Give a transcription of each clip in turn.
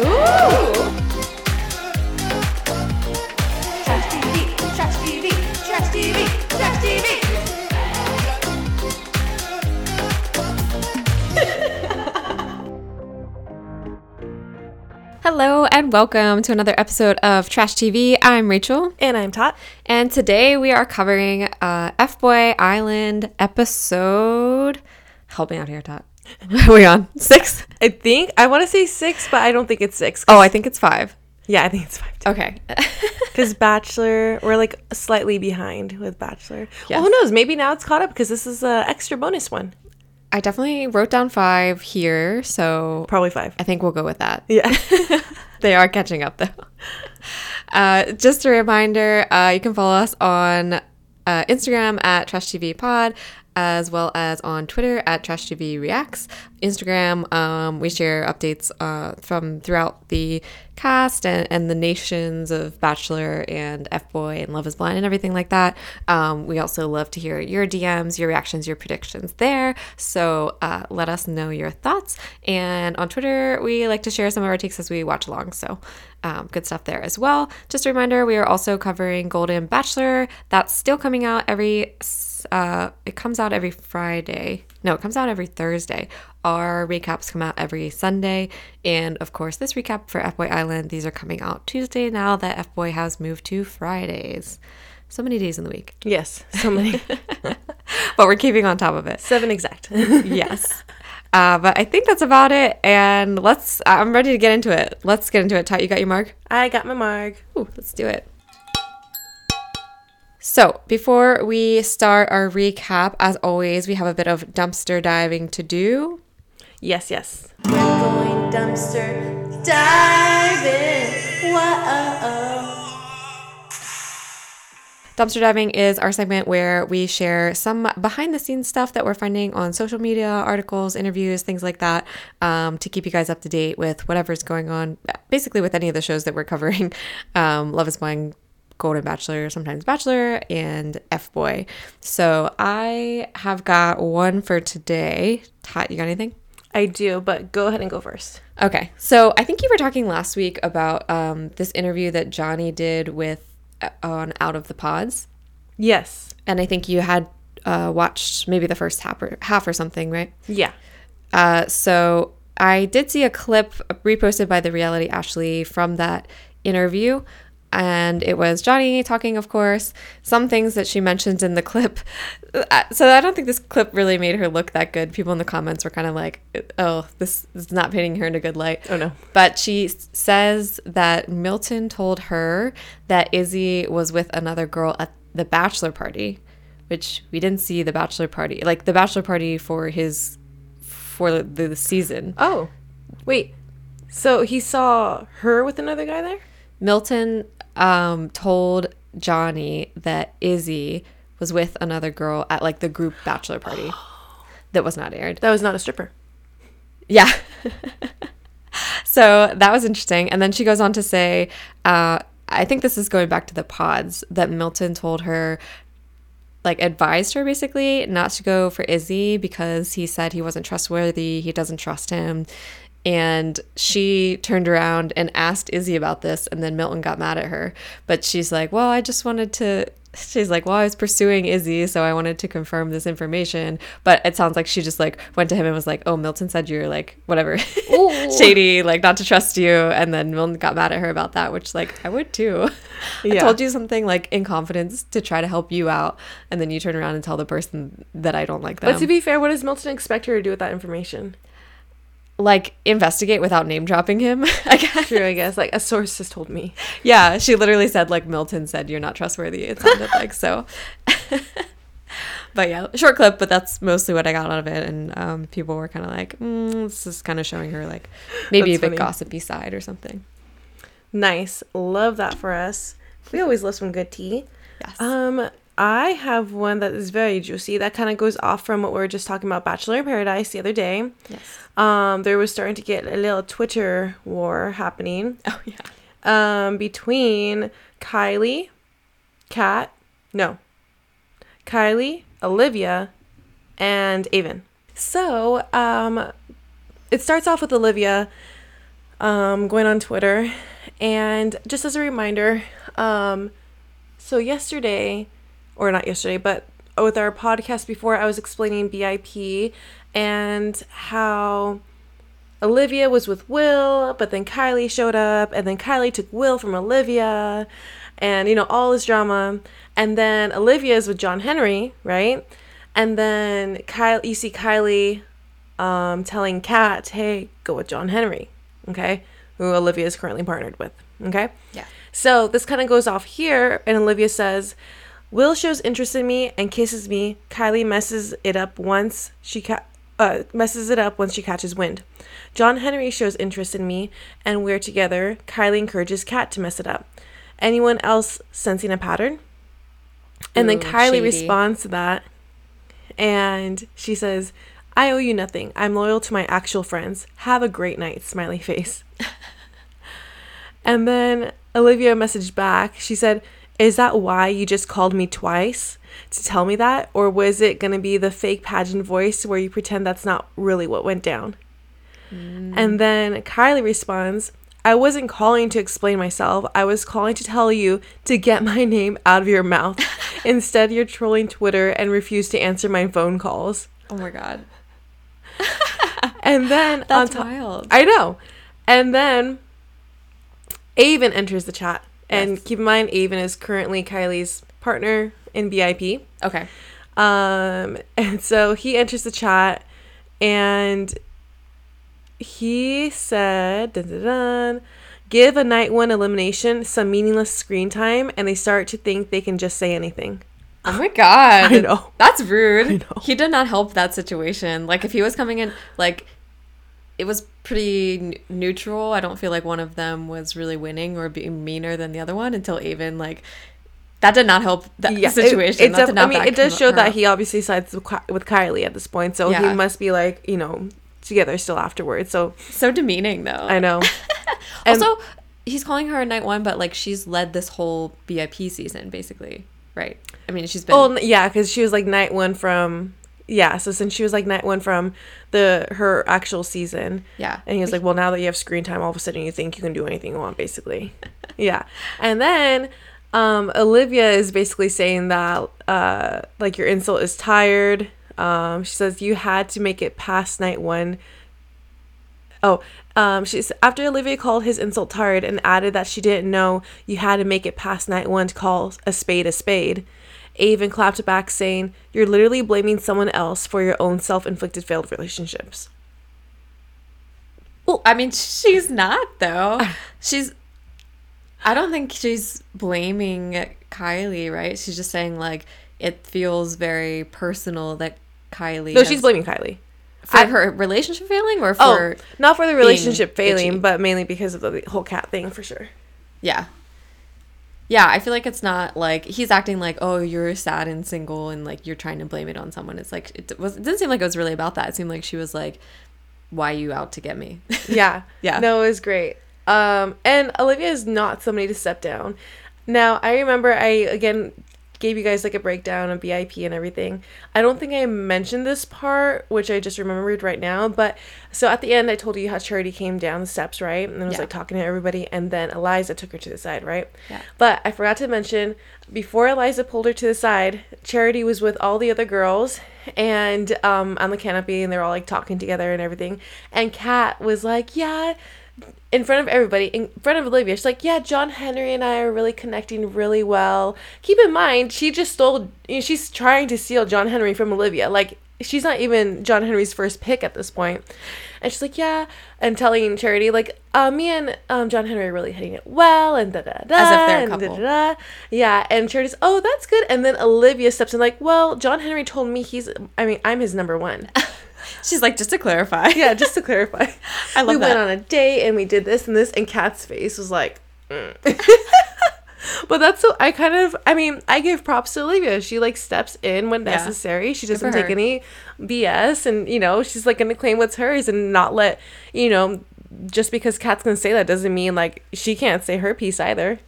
Ooh! Trash TV, Trash TV, Trash TV, Trash TV. Hello and welcome to another episode of Trash TV. I'm Rachel, And I'm Tot. and today we are covering uh, F Boy Island episode. Help me out here, Tot. Are we on six? I think I want to say six, but I don't think it's six. Oh, I think it's five. yeah, I think it's five. too. Okay. Because Bachelor, we're like slightly behind with Bachelor. Yes. Well, who knows? Maybe now it's caught up because this is a extra bonus one. I definitely wrote down five here, so Probably five. I think we'll go with that. Yeah. they are catching up though. Uh, just a reminder, uh, you can follow us on uh, Instagram at Trash TV Pod, as well as on Twitter at Trash TV Reacts. Instagram, um, we share updates uh, from throughout the cast and, and the nations of Bachelor and F Boy and Love Is Blind and everything like that. Um, we also love to hear your DMs, your reactions, your predictions there. So uh, let us know your thoughts. And on Twitter, we like to share some of our takes as we watch along. So um, good stuff there as well. Just a reminder, we are also covering Golden Bachelor. That's still coming out every. Uh, it comes out every Friday. No, it comes out every Thursday. Our recaps come out every Sunday, and of course, this recap for F Boy Island. These are coming out Tuesday now that F Boy has moved to Fridays. So many days in the week, yes. So many. but we're keeping on top of it. Seven exact. yes. Uh, but I think that's about it. And let's, I'm ready to get into it. Let's get into it. Tot, you got your mark? I got my mark. Ooh, let's do it. So, before we start our recap, as always, we have a bit of dumpster diving to do. Yes, yes. We're going dumpster diving. Whoa. Dumpster diving is our segment where we share some behind the scenes stuff that we're finding on social media, articles, interviews, things like that, um, to keep you guys up to date with whatever's going on, basically with any of the shows that we're covering. Um, Love is Blind, Golden Bachelor, sometimes Bachelor, and F Boy. So I have got one for today. Tot, you got anything? I do, but go ahead and go first. Okay, so I think you were talking last week about um, this interview that Johnie did with uh, on Out of the Pods. Yes. and I think you had uh, watched maybe the first half or, half or something, right? Yeah. Uh, so I did see a clip reposted by the reality Ashley from that interview. And it was Johnie talking, of course, some things that she mentions in the clip. Uh, So I don't think this clip really made her look that good. People in the comments were kind of like, oh, this is not painting her in a good light. Oh, no. But she says that Milton told her that Izzy was with another girl at the bachelor party, which we didn't see the bachelor party, like the bachelor party for his for the, the season. Oh, wait. So he saw her with another guy there? Milton um, told Johnie that Izzy was with another girl at like the group bachelor party that was not aired. That was not a stripper. Yeah. so that was interesting. And then she goes on to say, uh, I think this is going back to the pods that Milton told her, like, advised her basically not to go for Izzy because he said he wasn't trustworthy. He doesn't trust him. And she turned around and asked Izzy about this. And then Milton got mad at her. But she's like, Well, I just wanted to. She's like, Well, I was pursuing Izzy, so I wanted to confirm this information. But it sounds like she just like went to him and was like, Oh, Milton said you're like, whatever, shady, like not to trust you. And then Milton got mad at her about that, which like I would too. I told you something like in confidence to try to help you out. And then you turn around and tell the person that I don't like them. But to be fair, what does Milton expect her to do with that information? Like investigate without name dropping him. I guess. True, I guess. Like a source has told me. Yeah, she literally said like Milton said you're not trustworthy. It sounded like so. but yeah, short clip, but that's mostly what I got out of it. And um, people were kind of like, mm, this is kind of showing her like maybe That's a bit funny. gossipy side or something. Nice. Love that for us. We always love some good tea. Yes. Um, I have one that is very juicy. That kind of goes off from what we were just talking about Bachelor in Paradise the other day. yes. Um, there was starting to get a little Twitter war happening Oh yeah. um, between Kylie, Kat, no, Kylie, Olivia, and Aven. So um, it starts off with Olivia um, going on Twitter. And just as a reminder, um, so yesterday, or not yesterday, but with our podcast before, I was explaining BIP and how Olivia was with Will, but then Kylie showed up, and then Kylie took Will from Olivia, and you know, all this drama. And then Olivia is with John Henry, right? And then Kyle, you see Kylie um, telling Kat, hey, go with John Henry, okay? Who Olivia is currently partnered with, okay? Yeah. So this kind of goes off here, and Olivia says, Will shows interest in me and kisses me. Kylie messes it up once she ca- uh, messes it up once she catches wind. John Henry shows interest in me, and we're together. Kylie encourages Kat to mess it up. Anyone else sensing a pattern? And then Ooh, Kylie shady. responds to that, and she says, "I owe you nothing. I'm loyal to my actual friends. Have a great night." Smiley face. And then Olivia messaged back. She said, Is that why you just called me twice to tell me that? Or was it going to be the fake pageant voice where you pretend that's not really what went down? Mm. And then Kylie responds, I wasn't calling to explain myself. I was calling to tell you to get my name out of your mouth. Instead, you're trolling Twitter and refuse to answer my phone calls. Oh my god. And then That's on top, wild. I know. And then Aven enters the chat. And Yes. keep in mind, Aven is currently Kylie's partner in BIP. Okay. Um, and so he enters the chat and he said, dun, dun, dun, give a night one elimination some meaningless screen time, and they start to think they can just say anything. Oh my god. I know. That's rude. I know. He did not help that situation. Like if he was coming in like it was pretty n- neutral. I don't feel like one of them was really winning or being meaner than the other one until even like that did not help that Yeah, situation. It, that def- I mean, it does show that up. he obviously sides with Ky- with Kylie at this point, so Yeah. he must be like, you know, together still afterwards. So so demeaning though. I know. Also, he's calling her a night one, but like she's led this whole BIP season basically, right? I mean, she's been Oh n- yeah, because she was like night one from yeah. So since she was like night one from the her actual season, yeah. and he was like, well, now that you have screen time, all of a sudden you think you can do anything you want, basically. yeah, and then um, Olivia is basically saying that uh, like your insult is tired. Um, she says you had to make it past night one. Oh, um, she's after Olivia called his insult tired and added that she didn't know you had to make it past night one to call a spade a spade. Aven clapped back, saying, "You're literally blaming someone else for your own self-inflicted failed relationships." Well, I mean, she's not though. She's. I don't think she's blaming Kylie, right? She's just saying like it feels very personal that Kylie. No, has- she's blaming Kylie. for I- her relationship failing or Oh, for not for the relationship failing, bitchy. but mainly because of the whole Kat thing, for sure. yeah. Yeah, I feel like it's not like he's acting like, oh, you're sad and single, and like you're trying to blame it on someone. It's like it was. It didn't seem like it was really about that. It seemed like she was like, "Why you out to get me?" Yeah, Yeah. No, it was great. Um, and Olivia is not somebody to step down. Now, I remember I again gave you guys like a breakdown of BIP and everything. I don't think I mentioned this part, which I just remembered right now. But so at the end, I told you how Charity came down the steps, right? And then was Yeah. like talking to everybody, and then Eliza took her to the side, right? Yeah. But I forgot to mention before Eliza pulled her to the side, Charity was with all the other girls and um, on the canopy, and they're all like talking together and everything. And Kat was like, "Yeah." In front of everybody, in front of Olivia. She's like, "Yeah, John Henry and I are really connecting really well." Keep in mind, she just stole. You know, she's trying to steal John Henry from Olivia. Like she's not even John Henry's first pick at this point. And she's like, "Yeah," and telling Charity like, uh, "Me and um, John Henry are really hitting it well," and da da da. As if they're a couple. Yeah, and Charity's, "Oh, that's good." And then Olivia steps in like, "Well, John Henry told me he's. I mean, I'm his number one." she's like, just to clarify. yeah, just to clarify. I love we that. went on a date and we did this and this, and Kat's face was like, mm. but that's so. I kind of, I mean, I give props to Olivia. She like steps in when Yeah. necessary. She doesn't take any BS, and you know, she's like gonna claim what's hers and not let you know. Just because Kat's gonna say that doesn't mean like she can't say her piece either.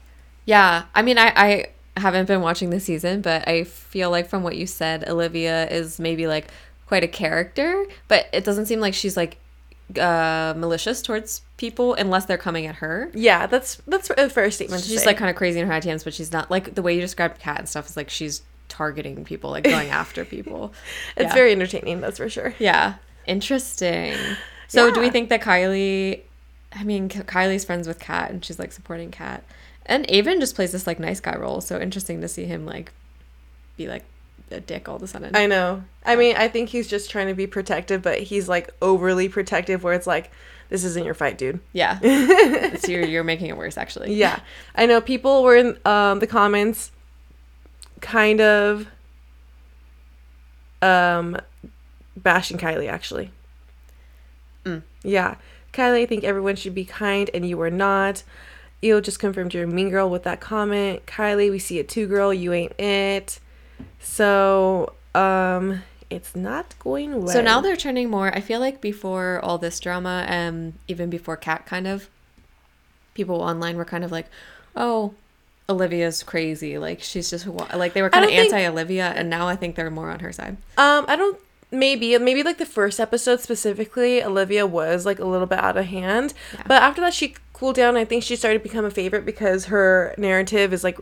Yeah, I mean, I, I haven't been watching the season, but I feel like from what you said, Olivia is maybe like quite a character, but it doesn't seem like she's like uh, malicious towards people unless they're coming at her. Yeah, that's that's a fair statement. to She's like kind of crazy in her ITMs, but she's not like the way you described Kat and stuff is like she's targeting people, like going after people. it's yeah. very entertaining. That's for sure. yeah, interesting. So do we think that Kylie? I mean, Kylie's friends with Kat, and she's like supporting Kat, and Aven just plays this like nice guy role. So interesting to see him like be like a dick all of a sudden. I know. I mean, I think he's just trying to be protective, but he's like overly protective, where it's like, this isn't your fight, dude. yeah, it's you're you're making it worse actually. Yeah, I know. People were in um, the comments, kind of, um, bashing Kylie. Actually, Mm. yeah, Kylie. I think everyone should be kind, and you were not. Eel just confirmed you're a mean girl with that comment. Kylie, we see it too, girl. You ain't it. So, um, it's not going well. So now they're turning more. I feel like before all this drama, um, even before Kat, kind of, people online were kind of like, "Oh, Olivia's crazy. Like she's just like they were kind of don't think- anti Olivia, and now I think they're more on her side. Um, I don't. Maybe, maybe like the first episode specifically, Olivia was like a little bit out of hand. Yeah. But after that, she cooled down. I think she started to become a favorite because her narrative is like,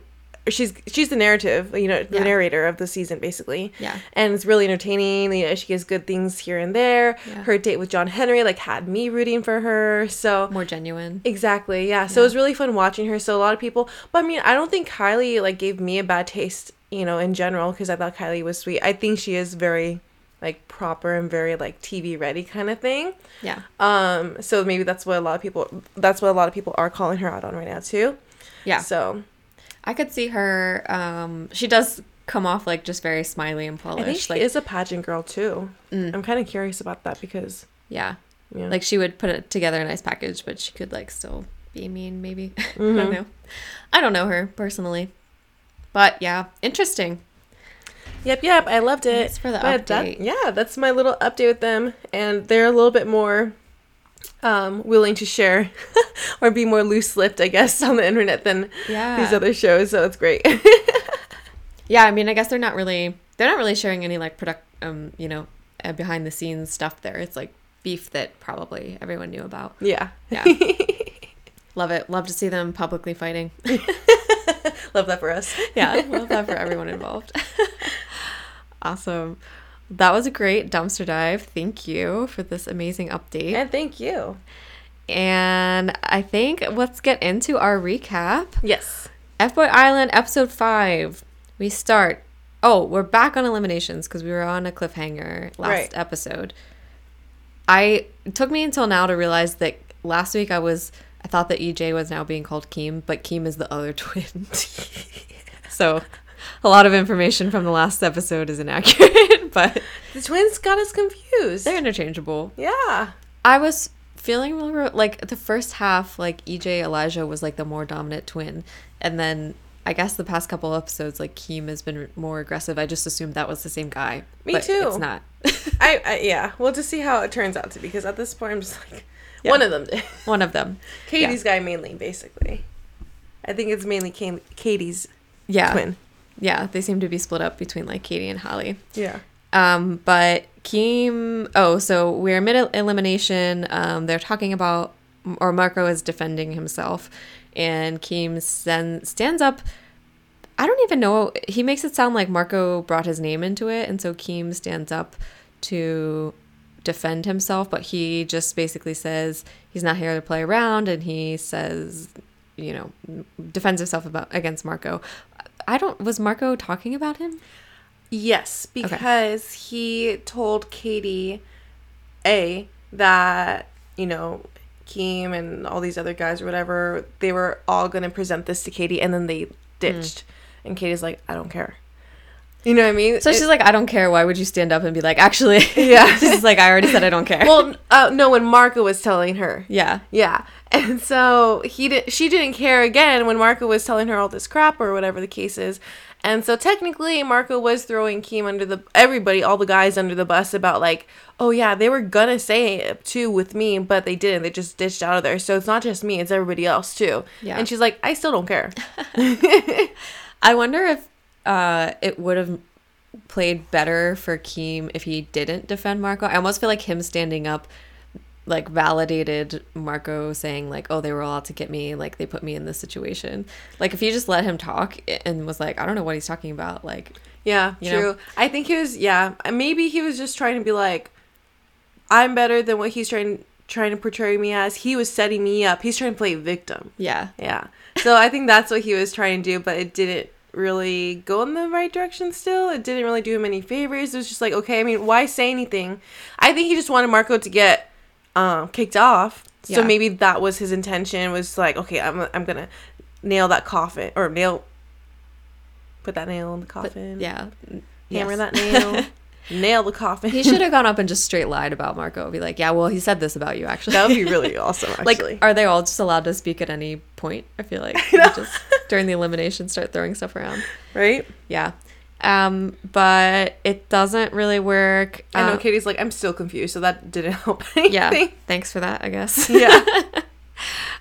she's she's the narrative, you know, the Yeah. narrator of the season basically. Yeah. And it's really entertaining. You know, she gets good things here and there. Yeah. Her date with John Henry like had me rooting for her. So More genuine. Exactly. Yeah. So it was really fun watching her. So a lot of people, but I mean, I don't think Kylie like gave me a bad taste, you know, in general because I thought Kylie was sweet. I think she is very like proper and very like TV ready kind of thing. Yeah. Um so maybe that's what a lot of people that's what a lot of people are calling her out on right now too. Yeah. So I could see her. Um, she does come off like just very smiley and I polished. think she like is a pageant girl too. Mm. I'm kind of curious about that because yeah, yeah. like she would put it together a nice package, but she could like still be mean. Maybe I Mm-hmm. don't know. I don't know her personally, but yeah, interesting. Yep, yep. I loved it. Thanks for the But that- update. yeah, that's my little update with them, and they're a little bit more um, willing to share or be more loose-lipped, I guess, on the internet than Yeah. these other shows. So it's great. Yeah, I mean, I guess they're not really they're not really sharing any like product um you know uh, behind the scenes stuff there. It's like beef that probably everyone knew about. yeah, Yeah. Love it. Love to see them publicly fighting. love that for us. yeah, love that for everyone involved. awesome. That was a great dumpster dive. Thank you for this amazing update. And thank you. And I think let's get into our recap. Yes. F Boy Island, episode five. We start. Oh, we're back on eliminations because we were on a cliffhanger last Right. episode. I it took me until now to realize that last week I was I thought that EJ was now being called Keem, but Keem is the other twin. so a lot of information from the last episode is inaccurate, but The twins got us confused. they're interchangeable. yeah. I was feeling like the first half, like EJ Elijah was like the more dominant twin, and then I guess the past couple episodes, like Keem has been more aggressive. I just assumed that was the same guy. Me but too. It's not. I, I yeah. We'll just see how it turns out to be because at this point I'm just like Yeah. one of them did. One of them. Katie's guy mainly, basically. I think it's mainly Ka- Katie's Yeah. twin. Yeah. They seem to be split up between like Katie and Holly. Yeah. Um, but Keem, oh, so we're mid elimination. Um, they're talking about, or Marco is defending himself, and Keem send, stands up. I don't even know. He makes it sound like Marco brought his name into it, and so Keem stands up to defend himself, but he just basically says he's not here to play around, and he says, you know, defends himself about against Marco. I don't. Was Marco talking about him? Yes, because he told Katie A that, you know, Keem and all these other guys or whatever, they were all going to present this to Katie and then they ditched. Mm. And Katie's like, I don't care. You know what I mean? So It- she's like, I don't care. Why would you stand up and be like, actually, Yeah. she's like, I already said I don't care. well, uh, no, when Marco was telling her. yeah, Yeah. And so he did she didn't care again when Marco was telling her all this crap or whatever the case is. And so technically Marco was throwing Keem under the everybody, all the guys under the bus about like, oh yeah, they were gonna say it too with me, but they didn't. They just ditched out of there. So it's not just me, it's everybody else too. Yeah. And she's like, I still don't care. I wonder if uh, it would have played better for Keem if he didn't defend Marco. I almost feel like him standing up like validated Marco saying like, "Oh, they were all out to get me. Like they put me in this situation." Like if you just let him talk and was like, "I don't know what he's talking about," like Yeah, true. know? I think he was. Yeah, maybe he was just trying to be like, I'm better than what he's trying trying to portray me as. He was setting me up. He's trying to play victim. yeah, Yeah. So I think that's what he was trying to do, but it didn't really go in the right direction still. It didn't really do him any favors. It was just like, okay, I mean, why say anything? I think he just wanted Marco to get um, kicked off. So Yeah. maybe that was his intention was like, okay, I'm, I'm going to nail that coffin or nail, put that nail in the but coffin. yeah. Hammer Yes. that nail. nail the coffin. he should have gone up and just straight lied about Marco. Be like, "Yeah, well, he said this about you actually." that would be really awesome, actually. like, are they all just allowed to speak at any point? I feel like You just during the elimination start throwing stuff around. right? Yeah. Um, but it doesn't really work. I know Uh, Katie's like, I'm still confused, so that didn't help anything. Yeah. Thanks for that, I guess. Yeah.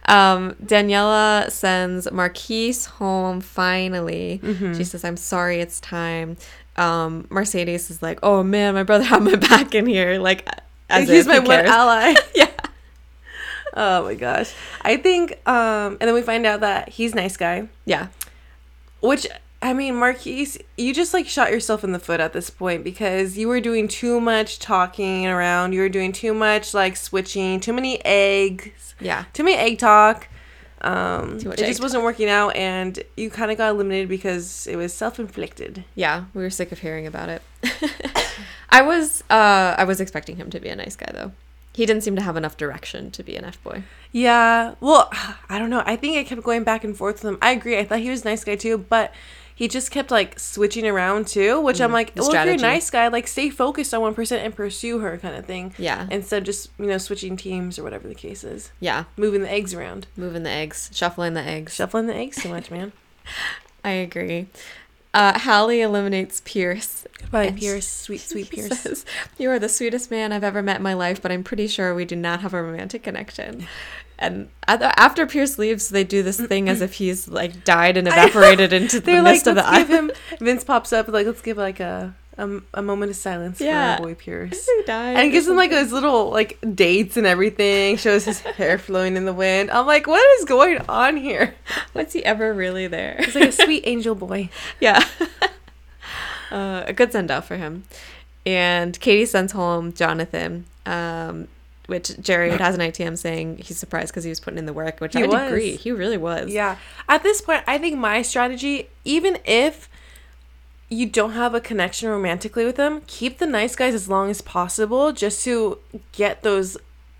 Um, Daniela sends Marquise home finally. Mm-hmm. She says, I'm sorry, it's time. Um, Mercedes is like, Oh man, my brother had my back in here. Like, as He's my he one ally. Yeah. Oh my gosh. I think um and then we find out that he's nice guy, Yeah. which I mean, Marquise, you just like shot yourself in the foot at this point because you were doing too much talking around. You were doing too much like switching, too many eggs, Yeah. too many egg talk. Um, it just wasn't working out, and you kind of got eliminated because it was self-inflicted. Yeah. We were sick of hearing about it. I was uh I was expecting him to be a nice guy though. He didn't seem to have enough direction to be an F boy. Yeah. Well, I don't know. I think I kept going back and forth with him. I agree. I thought he was a nice guy too, but he just kept like switching around too, which I'm like, the well, if you're a nice guy, like stay focused on one person percent and pursue her kind of thing. Yeah. Instead of just, you know, switching teams or whatever the case is. Yeah. Moving the eggs around. Moving the eggs, shuffling the eggs. Shuffling the eggs too much, man. I agree. Uh, Hallie eliminates Pierce. Goodbye, Pierce. Sweet, sweet Pierce. says, you are the sweetest man I've ever met in my life, but I'm pretty sure we do not have a romantic connection. And after Pierce leaves, they do this thing as if he's like died and evaporated into the like, mist of the give island. him. Vince pops up like, let's give like a a, a moment of silence Yeah. for our boy Pierce. And gives him like his little like dates and everything. Shows his hair flowing in the wind. I'm like, what is going on here? Was he ever really there? He's like a sweet angel boy. yeah. uh, a good send off for him. And Katie sends home Jonathan, um, which Jared has an ITM saying he's surprised because he was putting in the work, which He I was. agree. He really was. Yeah. At this point, I think my strategy, even if you don't have a connection romantically with them, keep the nice guys as long as possible just to get those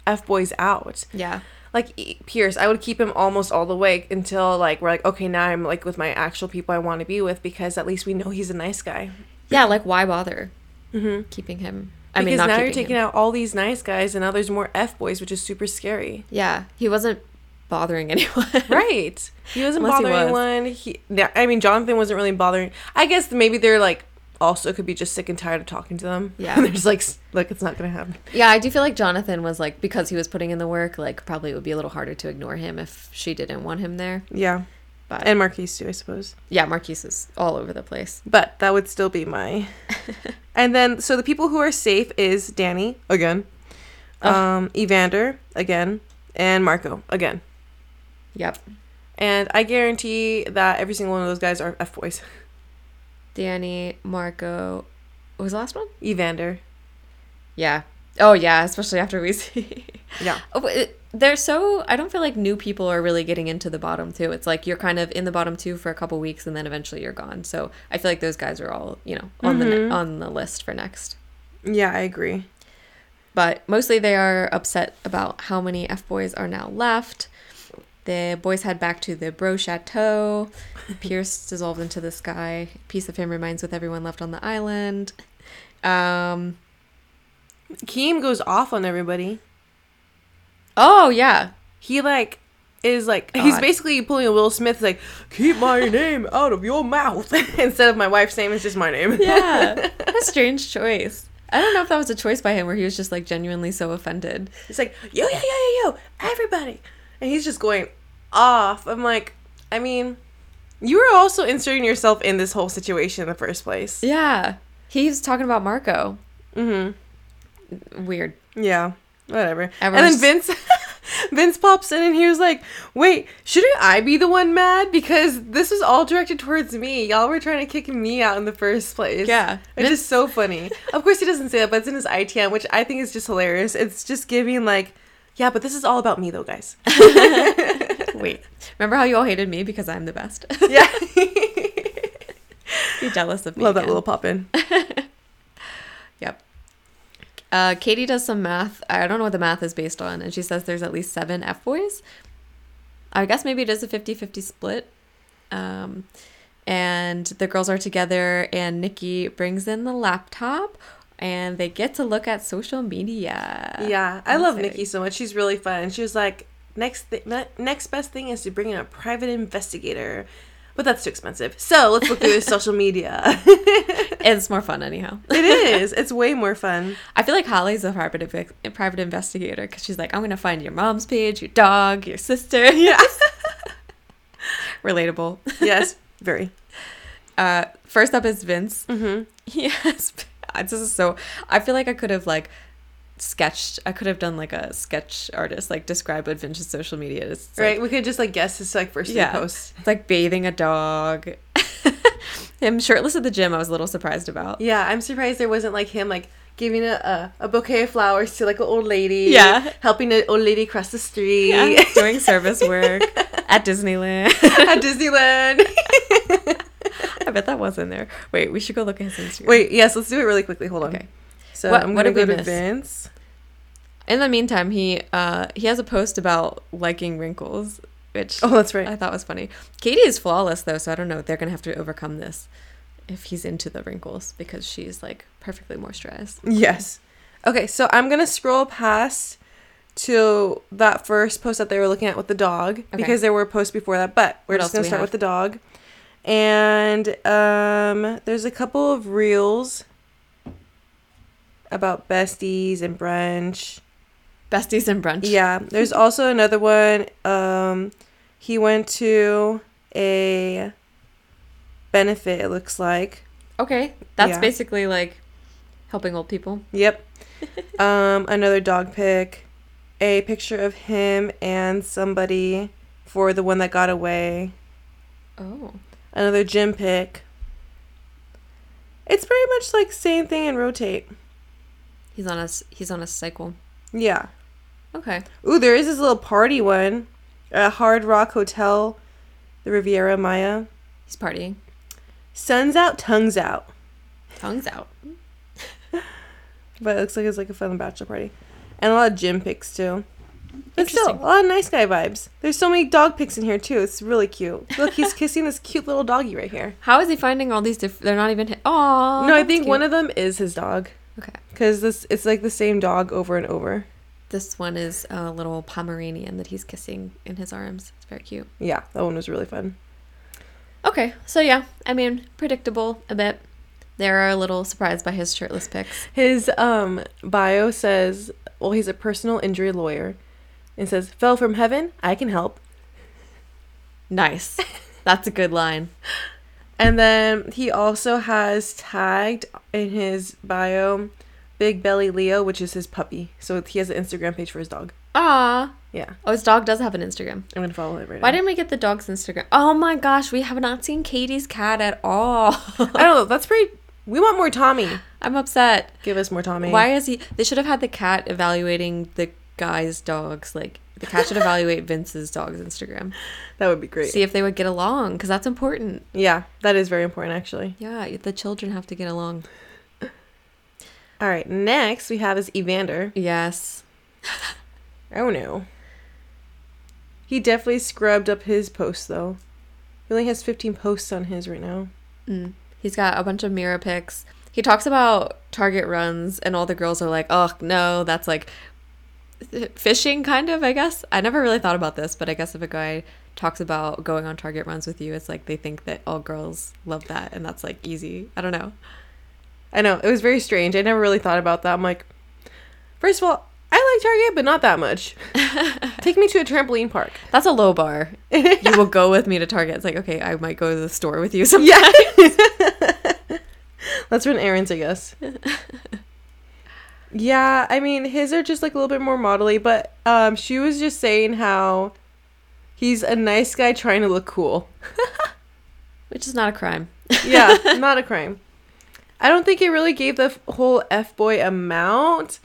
F boys out. Yeah. Like Pierce, I would keep him almost all the way until like we're like, okay, now I'm like with my actual people I want to be with because at least we know he's a nice guy. Yeah, like why bother Mm-hmm. keeping him? I Because mean, not now you're taking him. out all these nice guys and now there's more F boys, which is super scary. Yeah, he wasn't bothering anyone. Right. He wasn't Unless he bothering was. anyone. He, yeah, I mean, Jonathan wasn't really bothering. I guess maybe they're like also could be just sick and tired of talking to them. Yeah. And they're just like, like it's not gonna happen. yeah, I do feel like Jonathan was like because he was putting in the work. Like probably it would be a little harder to ignore him if she didn't want him there. Yeah. But And Marquise too, I suppose. yeah, Marquise is all over the place. But that would still be my. and then, so the people who are safe is Danny again, Ugh. um, Evander again, and Marco again. Yep. And I guarantee that every single one of those guys are F boys. Danny, Marco. What was the last one? Evander. Yeah. Oh yeah, especially after we see. Yeah. Oh, it, they're so. I don't feel like new people are really getting into the bottom two. It's like you're kind of in the bottom two for a couple weeks, and then eventually you're gone. So I feel like those guys are all you know on the Mhm. ne- on the list for next. Yeah, I agree. But mostly they are upset about how many F boys are now left. The boys head back to the Bro Chateau. Pierce dissolved into the sky. Piece of him remains with everyone left on the island. Um. Keem goes off on everybody. Oh yeah. he like is like he's basically pulling a Will Smith like keep my name out of your mouth instead of my wife's name it's just my name Yeah. what a strange choice. I don't know if that was a choice by him where he was just like genuinely so offended. it's like yo yo yo yo yo everybody and he's just going off I'm like I mean you were also inserting yourself in this whole situation in the first place Yeah. He's talking about Marco. mm-hmm Weird. yeah Whatever. And then Vince Vince pops in and he was like, Wait, shouldn't I be the one mad? Because this was all directed towards me. Y'all were trying to kick me out in the first place. Yeah. It's just so funny. of course he doesn't say that, but it's in his ITM, which I think is just hilarious. It's just giving like, yeah, but this is all about me though, guys. Wait. Remember how you all hated me because I'm the best? yeah. You're jealous of me. Love that little pop in. Yep. Uh, Katie does some math. I don't know what the math is based on, and she says there's at least seven F boys. I guess maybe it is a 50 50 split. Um, and the girls are together, and Nikki brings in the laptop, and they get to look at social media. Yeah, I love Classic. Nikki so much. She's really fun. She was like, next th- next best thing is to bring in a private investigator, but that's too expensive. So let's look through social media. It's more fun, anyhow. it is. It's way more fun. I feel like Holly's a private, inve- a private investigator because she's like, I'm going to find your mom's page, your dog, your sister. Yeah. Relatable. yes, very. Uh, first up is Vince. Mm-hmm. Yes, this is so. I feel like I could have like sketched. I could have done like a sketch artist, like describe what Vince's social media is. It's Right. Like, we could just like guess his like first Yeah. yeah. post. it's like bathing a dog. Him shirtless at the gym. I was a little surprised about. Yeah, I'm surprised there wasn't like him like giving a, a, a bouquet of flowers to like an old lady. Yeah. Helping an old lady cross the street Yeah, doing service work at Disneyland. at Disneyland. I bet that was in there. Wait, we should go look at his Instagram. Wait, yes, let's do it really quickly. Hold on. Okay. So What- I'm what gonna did go we to miss? Vince. In the meantime, he uh he has a post about liking wrinkles, which Oh, that's right. I thought was funny. Katie is flawless though, so I don't know. They're gonna have to overcome this if he's into the wrinkles because she's like perfectly moisturized. Yes. Okay, so I'm gonna scroll past to that first post that they were looking at with the dog because there were posts before that, but we're What just gonna start have? with the dog. And um, there's a couple of reels about besties and brunch. Besties and brunch. Yeah, there's also another one. Um, he went to a benefit. It looks like. Okay, that's Yeah. basically like helping old people. Yep. um, another dog pic, a picture of him and somebody for the one that got away. Oh, Another gym pic. It's pretty much like same thing and rotate. He's on a he's on a cycle. Yeah. Okay. Ooh, there is this little party one, a Hard Rock Hotel, the Riviera Maya. He's partying. Sun's out, tongues out. Tongues out. But it looks like it's like a fun bachelor party, and a lot of gym pics too. But still, a lot of nice guy vibes. There's so many dog pics in here too. It's really cute. Look, he's kissing this cute little doggy right here. How is he finding all these different? They're not even. Oh. no, I think one of them is his dog. Because this it's like the same dog over and over. This one is a little Pomeranian that he's kissing in his arms. It's very cute. Yeah, that one was really fun. Okay, so yeah, I mean, predictable a bit. They're a little surprised by his shirtless pics. His um bio says, well, he's a personal injury lawyer, and says, "Fell from heaven, I can help." Nice. That's a good line. And then he also has tagged in his bio Big Belly Leo, which is his puppy. So he has an Instagram page for his dog. Ah. Yeah, Oh, his dog does have an Instagram. I'm gonna follow it right now. Why now. didn't we get the dog's Instagram? Oh my gosh, we have not seen Katie's cat at all. I don't know. That's pretty. We want more Tommy. I'm upset. Give us more Tommy. Why is he? They should have had the cat evaluating the guy's dogs. Like the cat should evaluate Vince's dog's Instagram. That would be great. See if they would get along, because that's important. Yeah, that is very important actually. Yeah, the children have to get along. All right, next we have is Evander. Yes. Oh no. He definitely scrubbed up his posts though. He only has 15 posts on his right now. Mm. He's got a bunch of mirror pics. He talks about Target runs, and all the girls are like, "Oh no, that's like fishing, kind of." I guess I never really thought about this, but I guess if a guy talks about going on Target runs with you, it's like they think that all girls love that, and that's like easy. I don't know. I know, it was very strange. I never really thought about that. I'm like, first of all, I like Target, but not that much. Take me to a trampoline park. That's a low bar. you will go with me to Target. It's like, okay, I might go to the store with you sometime. Yeah. Let's run errands, I guess. Yeah, I mean his are just like a little bit more modelly, but um she was just saying how he's a nice guy trying to look cool. Which is not a crime. yeah, not a crime. I don't think it really gave the f- whole F boy amount.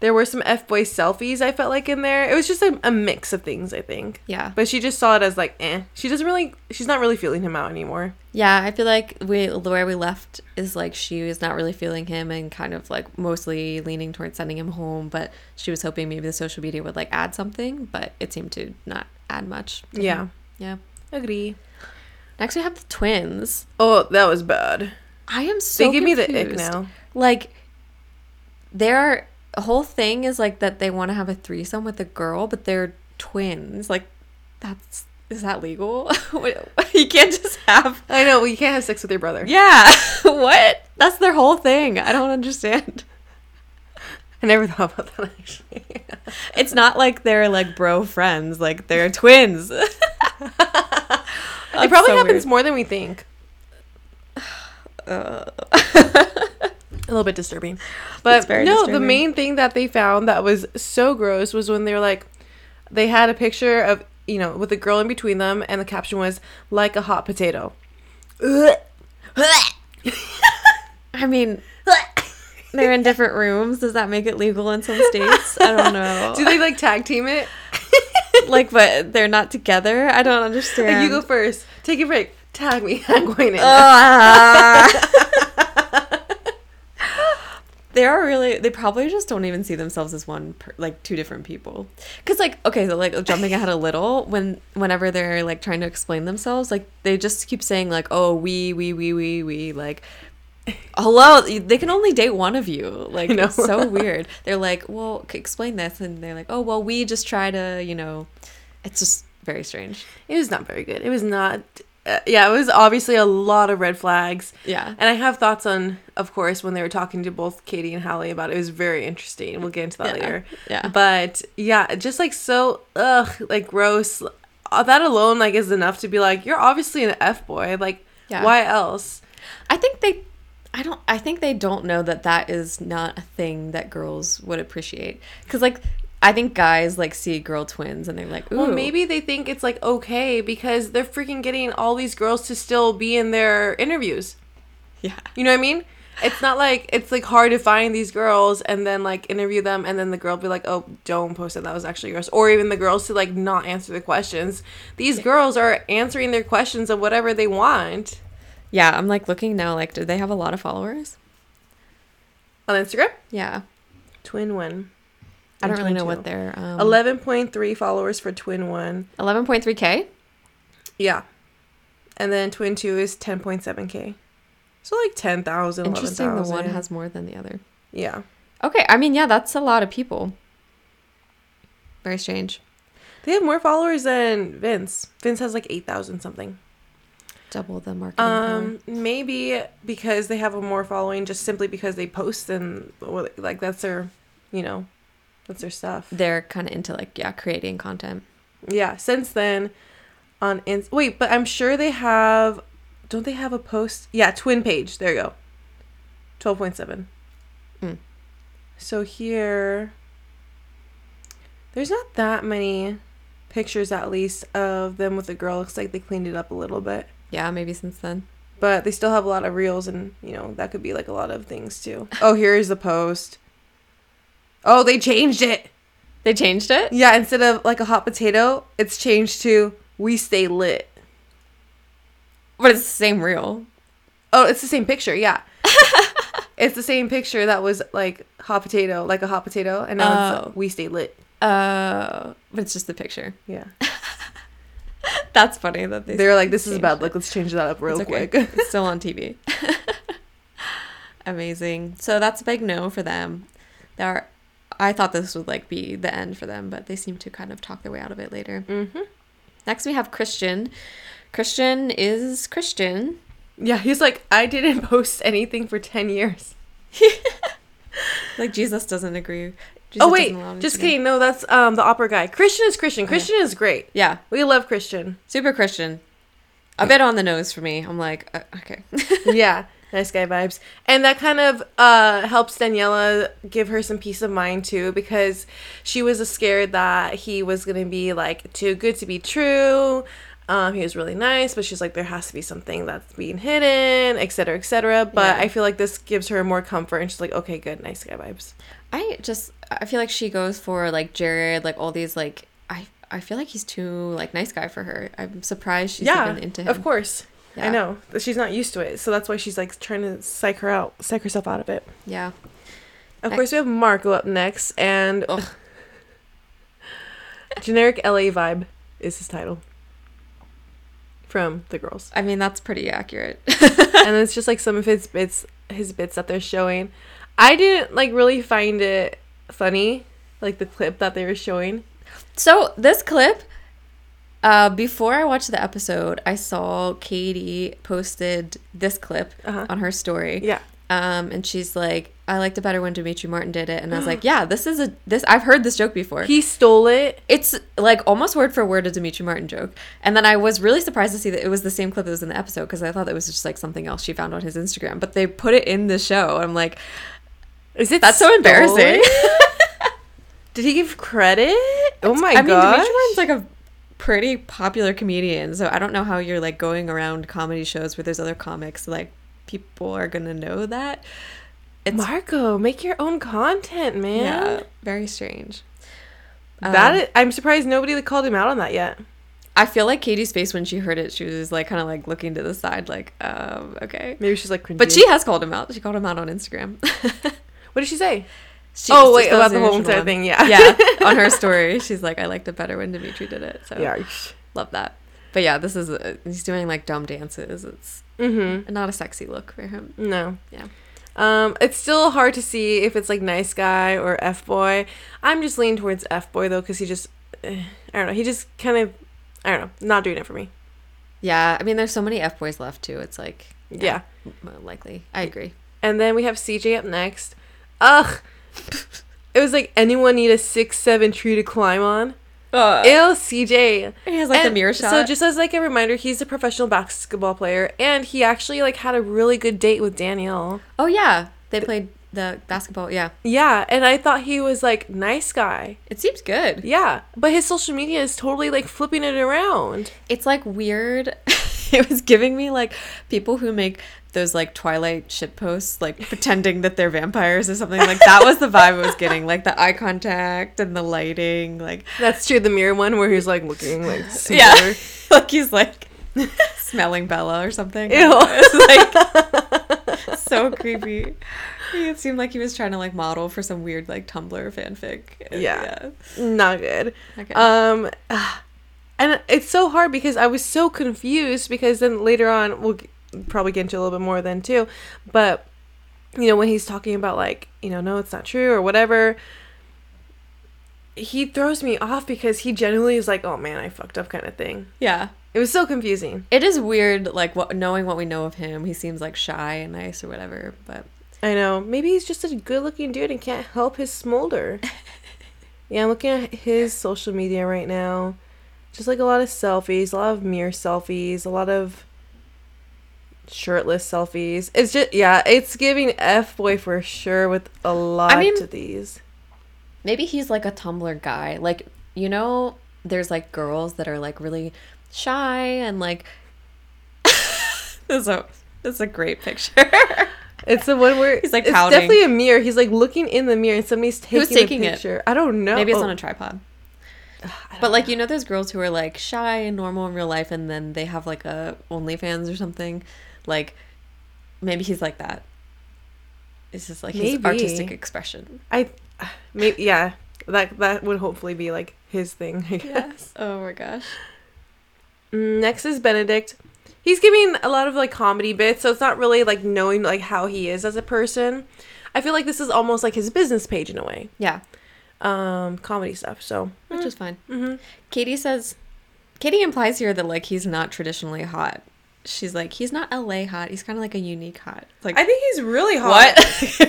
There were some F boy selfies I felt like in there. It was just a, a mix of things, I think. Yeah. But she just saw it as like, eh. She doesn't really, she's not really feeling him out anymore. Yeah, I feel like we the way we left is like she was not really feeling him and kind of like mostly leaning towards sending him home, but she was hoping maybe the social media would like add something, but it seemed to not add much. Yeah. him. Yeah. Agree. Next we have the twins. Oh, that was bad. I am so they give me the ick confused. now. Like their whole thing is like that they want to have a threesome with a girl, but they're twins. Like that's is that legal? you can't just have I know, well, you can't have sex with your brother. Yeah. what? That's their whole thing. I don't understand. I never thought about that actually. It's not like they're like bro friends, like they're twins. it it probably happens more than we think. Uh, a little bit disturbing. But no, the main thing that they found that was so gross was when they were like, they had a picture of, you know, with a girl in between them, and the caption was, like a hot potato. I mean, they're in different rooms. Does that make it legal in some states? I don't know. Do they like tag team it? like, but they're not together? I don't understand. Like, you go first. Take a break. Tag me. I'm going in. Ah. they are really they probably just don't even see themselves as one per, like two different people because like okay so like jumping ahead a little when whenever they're like trying to explain themselves like they just keep saying like oh we we we we we like hello they can only date one of you like it's so weird they're like well explain this and they're like oh well we just try to you know it's just very strange It was not very good. It was not. Uh, yeah, it was obviously a lot of red flags. yeah And I have thoughts on, of course, when they were talking to both Katie and Hallie about it. It was very interesting. We'll get into that Yeah, later. yeah. But yeah, just like so, ugh, like gross. Uh, That alone, like, is enough to be like, you're obviously an F boy. Like, Yeah. why else? I think they I don't I think they don't know that that is not a thing that girls would appreciate cuz like I think guys like see girl twins and they're like ooh Well, maybe they think it's like okay because they're freaking getting all these girls to still be in their interviews. yeah You know what I mean? It's not like it's like hard to find these girls and then like interview them and then the girl be like, "Oh, don't post it. That was actually yours." Or even the girls to like not answer the questions. These girls are answering their questions of whatever they want yeah I'm like looking now like do they have a lot of followers on Instagram. yeah Twin One. I don't really know 22. what their um, Eleven point three followers for Twin One. 11.3k Yeah, and then Twin Two is ten point seven k. So like 10,000, interesting the one has more than the other Yeah. okay I mean yeah that's a lot of people very strange They have more followers than Vince. Vince has like 8,000 something. double the marketing power. Um, maybe because they have a more following, just simply because they post and like that's their, you know, that's their stuff. they're kind of into like yeah creating content Yeah. Since then, on ins- wait, but I'm sure they have. Don't they have a post? Yeah, twin page. There you go. Twelve point seven. Mm. So here, there's not that many pictures, at least, of them with a girl. Looks like they cleaned it up a little bit. yeah maybe since then but they still have a lot of reels and you know that could be like a lot of things too oh here's the post oh they changed it they changed it yeah instead of like a hot potato it's changed to we stay lit but it's the same reel oh it's the same picture yeah it's the same picture that was like hot potato like a hot potato and now Oh. it's we stay lit Uh, but it's just the picture. yeah That's funny that they. they're like this is bad like let's change that up real okay. quick it's still on TV. Amazing. So that's a big no for them. They're. I thought this would like be the end for them, but they seem to kind of talk their way out of it later. mm-hmm. Next, we have Christian. Christian is Christian. yeah he's like i didn't post anything for 10 years Like Jesus doesn't agree. Jesus oh wait just kidding no that's um the opera guy christian is christian christian is great Yeah, we love christian super Christian. A bit on the nose for me. I'm like, uh, okay. yeah nice guy vibes and that kind of uh helps daniela give her some peace of mind too because she was scared that he was gonna be like too good to be true um he was really nice but she's like there has to be something that's being hidden etc etc but Yeah. i feel like this gives her more comfort and she's like okay good nice guy vibes I just I feel like she goes for like Jared, like all these like I I feel like he's too like nice guy for her. I'm surprised she's yeah even into him. of course i know she's not used to it so that's why she's like trying to psych her out psych herself out of it Yeah. Of I- course, we have Marco up next, and generic LA vibe is his title from the girls, I mean that's pretty accurate. and it's just like some of his bits, his bits that they're showing. I didn't like really find it funny, like the clip that they were showing. So this clip, uh, before I watched the episode, I saw Katie posted this clip Uh-huh. on her story. Yeah, Um, and she's like, "I liked it better when Demetri Martin did it," and I was like, "Yeah, this is a this I've heard this joke before. he stole it. it's like almost word for word a Demetri Martin joke." And then I was really surprised to see that it was the same clip that was in the episode because I thought it was just like something else she found on his Instagram. But they put it in the show. I'm like, Is it? that's so embarrassing. Did he give credit? Oh my god! I mean, god! Demetri Martin's like a pretty popular comedian, so I don't know how you're like going around comedy shows where there's other comics. Like people are gonna know that. It's Marco, make your own content, man. yeah, very strange. That Um, is, I'm surprised nobody called him out on that yet. I feel like Katie's face when she heard it, she was like kind of like looking to the side, like, um, okay. Maybe she's like. But she has called him out. She called him out on Instagram. What did she say? She- oh wait, about the the whole entire one. thing. Yeah. yeah, on her story, she's like, I liked it better when Demetri did it. So yeah. love that. But yeah, this is uh he's doing like dumb dances. It's Mm-hmm. not a sexy look for him. No. Yeah. Um, it's still hard to see if it's like nice guy or f boy. I'm just leaning towards f boy though, because he just, eh, I don't know, he just kind of, I don't know, not doing it for me. Yeah, I mean, there's so many f boys left too. It's like Yeah. m- likely. I agree. And then we have CJ up next. Ugh. It was like anyone need a six seven tree to climb on. Ew, CJ. he has like the And mirror shot. So just as like a reminder, he's a professional basketball player, and he actually like had a really good date with Danielle. oh yeah, they played the basketball. Yeah, Yeah, and I thought he was like nice guy. it seems good. Yeah, but his social media is totally like flipping it around. It's like weird. it was giving me like people who make those like Twilight shit posts, like pretending that they're vampires or something. Like that was the vibe I was getting. Like the eye contact and the lighting. Like That's true. The mirror one where he's like looking like super. yeah, like he's like smelling Bella or something. Ew. It's like so creepy. It seemed like he was trying to like model for some weird like Tumblr fanfic. Yeah. yeah. Not good. Okay. Um, and it's so hard because I was so confused because then later on we'll probably get into a little bit more then too, but you know when he's talking about like you know no it's not true or whatever. He throws me off because he genuinely is like, "Oh man, I fucked up," kind of thing. yeah. It was so confusing. It is weird, like what knowing what we know of him. He seems like shy and nice or whatever, but I know. Maybe he's just a good-looking dude and can't help his smolder. yeah, I'm looking at his social media right now. Just like a lot of selfies, a lot of mirror selfies, a lot of shirtless selfies. It's just yeah, it's giving f boy for sure with a lot mean- of these. maybe he's like a Tumblr guy. Like you know, there's like girls that are like really shy and like. this is a this is a great picture. It's the one where He's, like, it's pouting. definitely a mirror. He's like looking in the mirror and somebody's taking Who's a taking it? picture. I don't know. maybe it's Oh, on a tripod. But like you know, there's girls who are like shy and normal in real life, and then they have like a OnlyFans or something. Like maybe he's like that. It's just like his artistic expression. I maybe yeah. That that would hopefully be like his thing, I guess. Yes. Oh my gosh. Mm, Next is Benedict. He's giving a lot of like comedy bits, so it's not really like knowing like how he is as a person. I feel like this is almost like his business page in a way. Yeah, Um, comedy stuff. So which is fine. Mm-hmm. Katie says, Katie implies here that like he's not traditionally hot. She's like, he's not LA hot. He's kind of like a unique hot. It's like, I think he's really hot.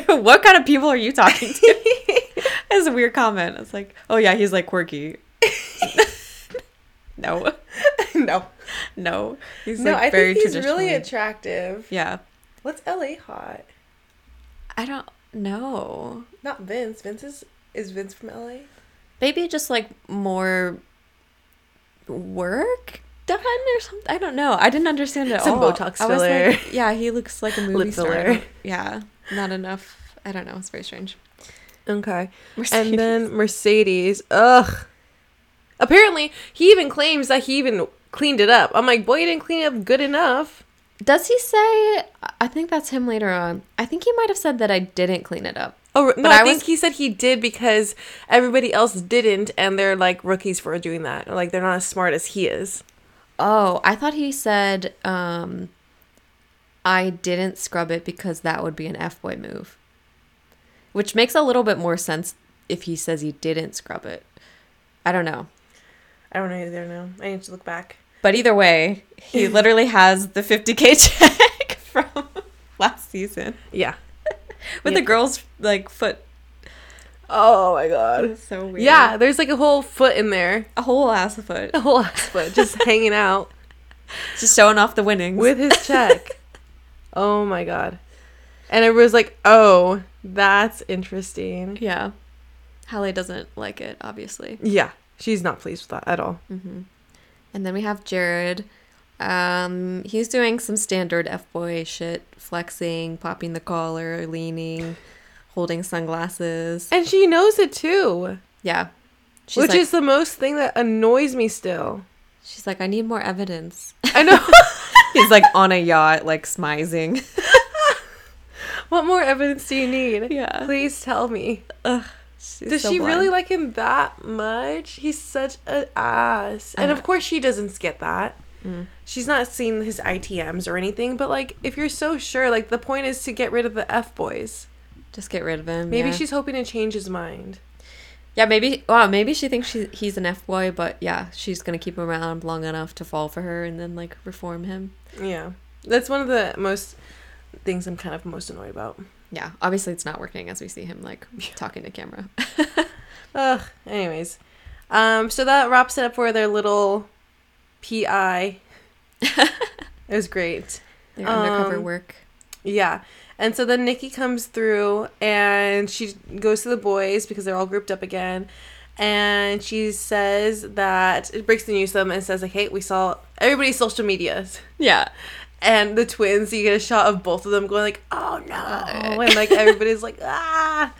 what? what kind of people are you talking to? That's a weird comment. It's like, oh yeah, he's like quirky. no, no, no, he's no. like I very think he's really attractive. yeah. What's LA hot? I don't know. Not Vince. Vince is is Vince from LA? Maybe just like more work done or something. I don't know. I didn't understand it at Some all. Botox I was filler. like, yeah, he looks like a movie Lip star. Filler. Yeah, not enough. I don't know. It's very strange. Okay. Mercedes. And then Mercedes. Ugh. Apparently, he even claims that he even cleaned it up. I'm like, boy, you didn't clean it up good enough. Does he say? I think that's him later on. I think he might have said that I didn't clean it up. Oh no, But I, I think was- he said he did because everybody else didn't, and they're like rookies for doing that. Or, like they're not as smart as he is. Oh, I thought he said um, I didn't scrub it because that would be an F boy move. Which makes a little bit more sense if he says he didn't scrub it. I don't know. I don't know either. now. I need to look back. But either way, he literally has the 50k check from last season Yeah. with Yeah. the girl's like foot. Oh my god. So weird. Yeah, there's like a whole foot in there, a whole ass foot, a whole ass foot just hanging out just showing off the winnings. with his check. oh my god. And everyone's like, "Oh, that's interesting." yeah, Hallie doesn't like it, obviously. Yeah, she's not pleased with that at all. Mm-hmm. And then we have Jared. Um, he's doing some standard F boy shit, flexing, popping the collar, leaning, holding sunglasses. And she knows it too, Yeah, she's which like, is the most thing that annoys me still. she's like, I need more evidence. I know. he's like on a yacht, like smizing. what more evidence do you need? Yeah. Please tell me. She's Does so she really like him that much? He's such an ass. And of Uh. course she doesn't get that. Mm. She's not seen his ITMs or anything, but like if you're so sure, like the point is to get rid of the F boys. Just get rid of him. Maybe yeah. she's hoping to change his mind. Yeah, maybe. Wow, maybe she thinks she, he's an F boy, but yeah, she's gonna keep him around long enough to fall for her and then like reform him. Yeah. That's one of the most things I'm kind of most annoyed about. Yeah, obviously it's not working as we see him like talking to camera. Ugh. Anyways. Um, so that wraps it up for their little PI. it was great. Their undercover Um, work. Yeah. And so then Nikki comes through and she goes to the boys because they're all grouped up again. And she says that it breaks the news to them and says like, "Hey, we saw everybody's social medias." Yeah. And the twins, you get a shot of both of them going like, "Oh no!" and like everybody's like, "Ah."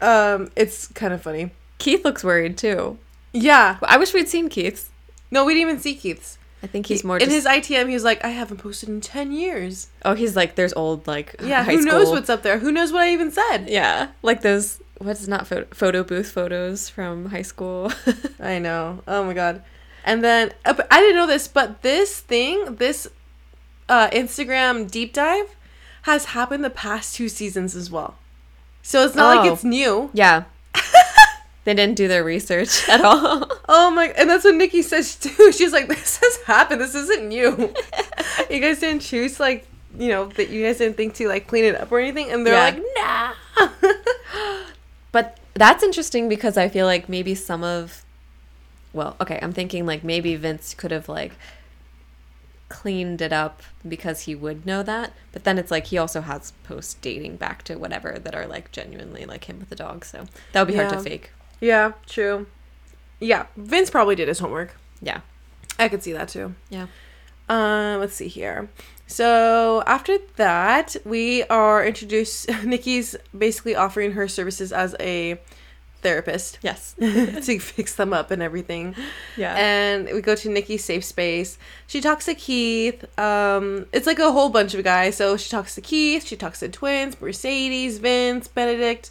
Um, it's kind of funny. Keith looks worried too. Yeah. I wish we'd seen Keith's. No, we didn't even see Keith's. I think he's He- more in just, his ITM. He was like, "I haven't posted in ten years." Oh, he's like there's old like Yeah. Who knows what's up there? Who knows what I even said? Yeah, like those what's not photo, photo booth photos from high school. I know. Oh my god. And then uh, I didn't know this, but this thing, this uh, Instagram deep dive, has happened the past two seasons as well. So it's not like Oh. it's new. yeah. They didn't do their research at all. Oh my! And that's what Nikki says too. She's like, "This has happened. This isn't new. you guys didn't choose like." You know that you guys didn't think to like clean it up or anything, and they're Yeah. like, "Nah." But that's interesting because I feel like maybe some of well, okay, I'm thinking like maybe Vince could have like cleaned it up because he would know that. But then it's like he also has posts dating back to whatever that are like genuinely like him with the dog. So that would be hard to fake. Yeah, true. Yeah, Vince probably did his homework. Yeah. I could see that too. Yeah. Um, let's see here. So after that, we are introduced. Nikki's basically offering her services as a therapist Yes. to fix them up and everything. Yeah. And we go to Nikki's safe space. She talks to Keith. Um, it's like a whole bunch of guys. So she talks to Keith. She talks to twins, Mercedes, Vince, Benedict.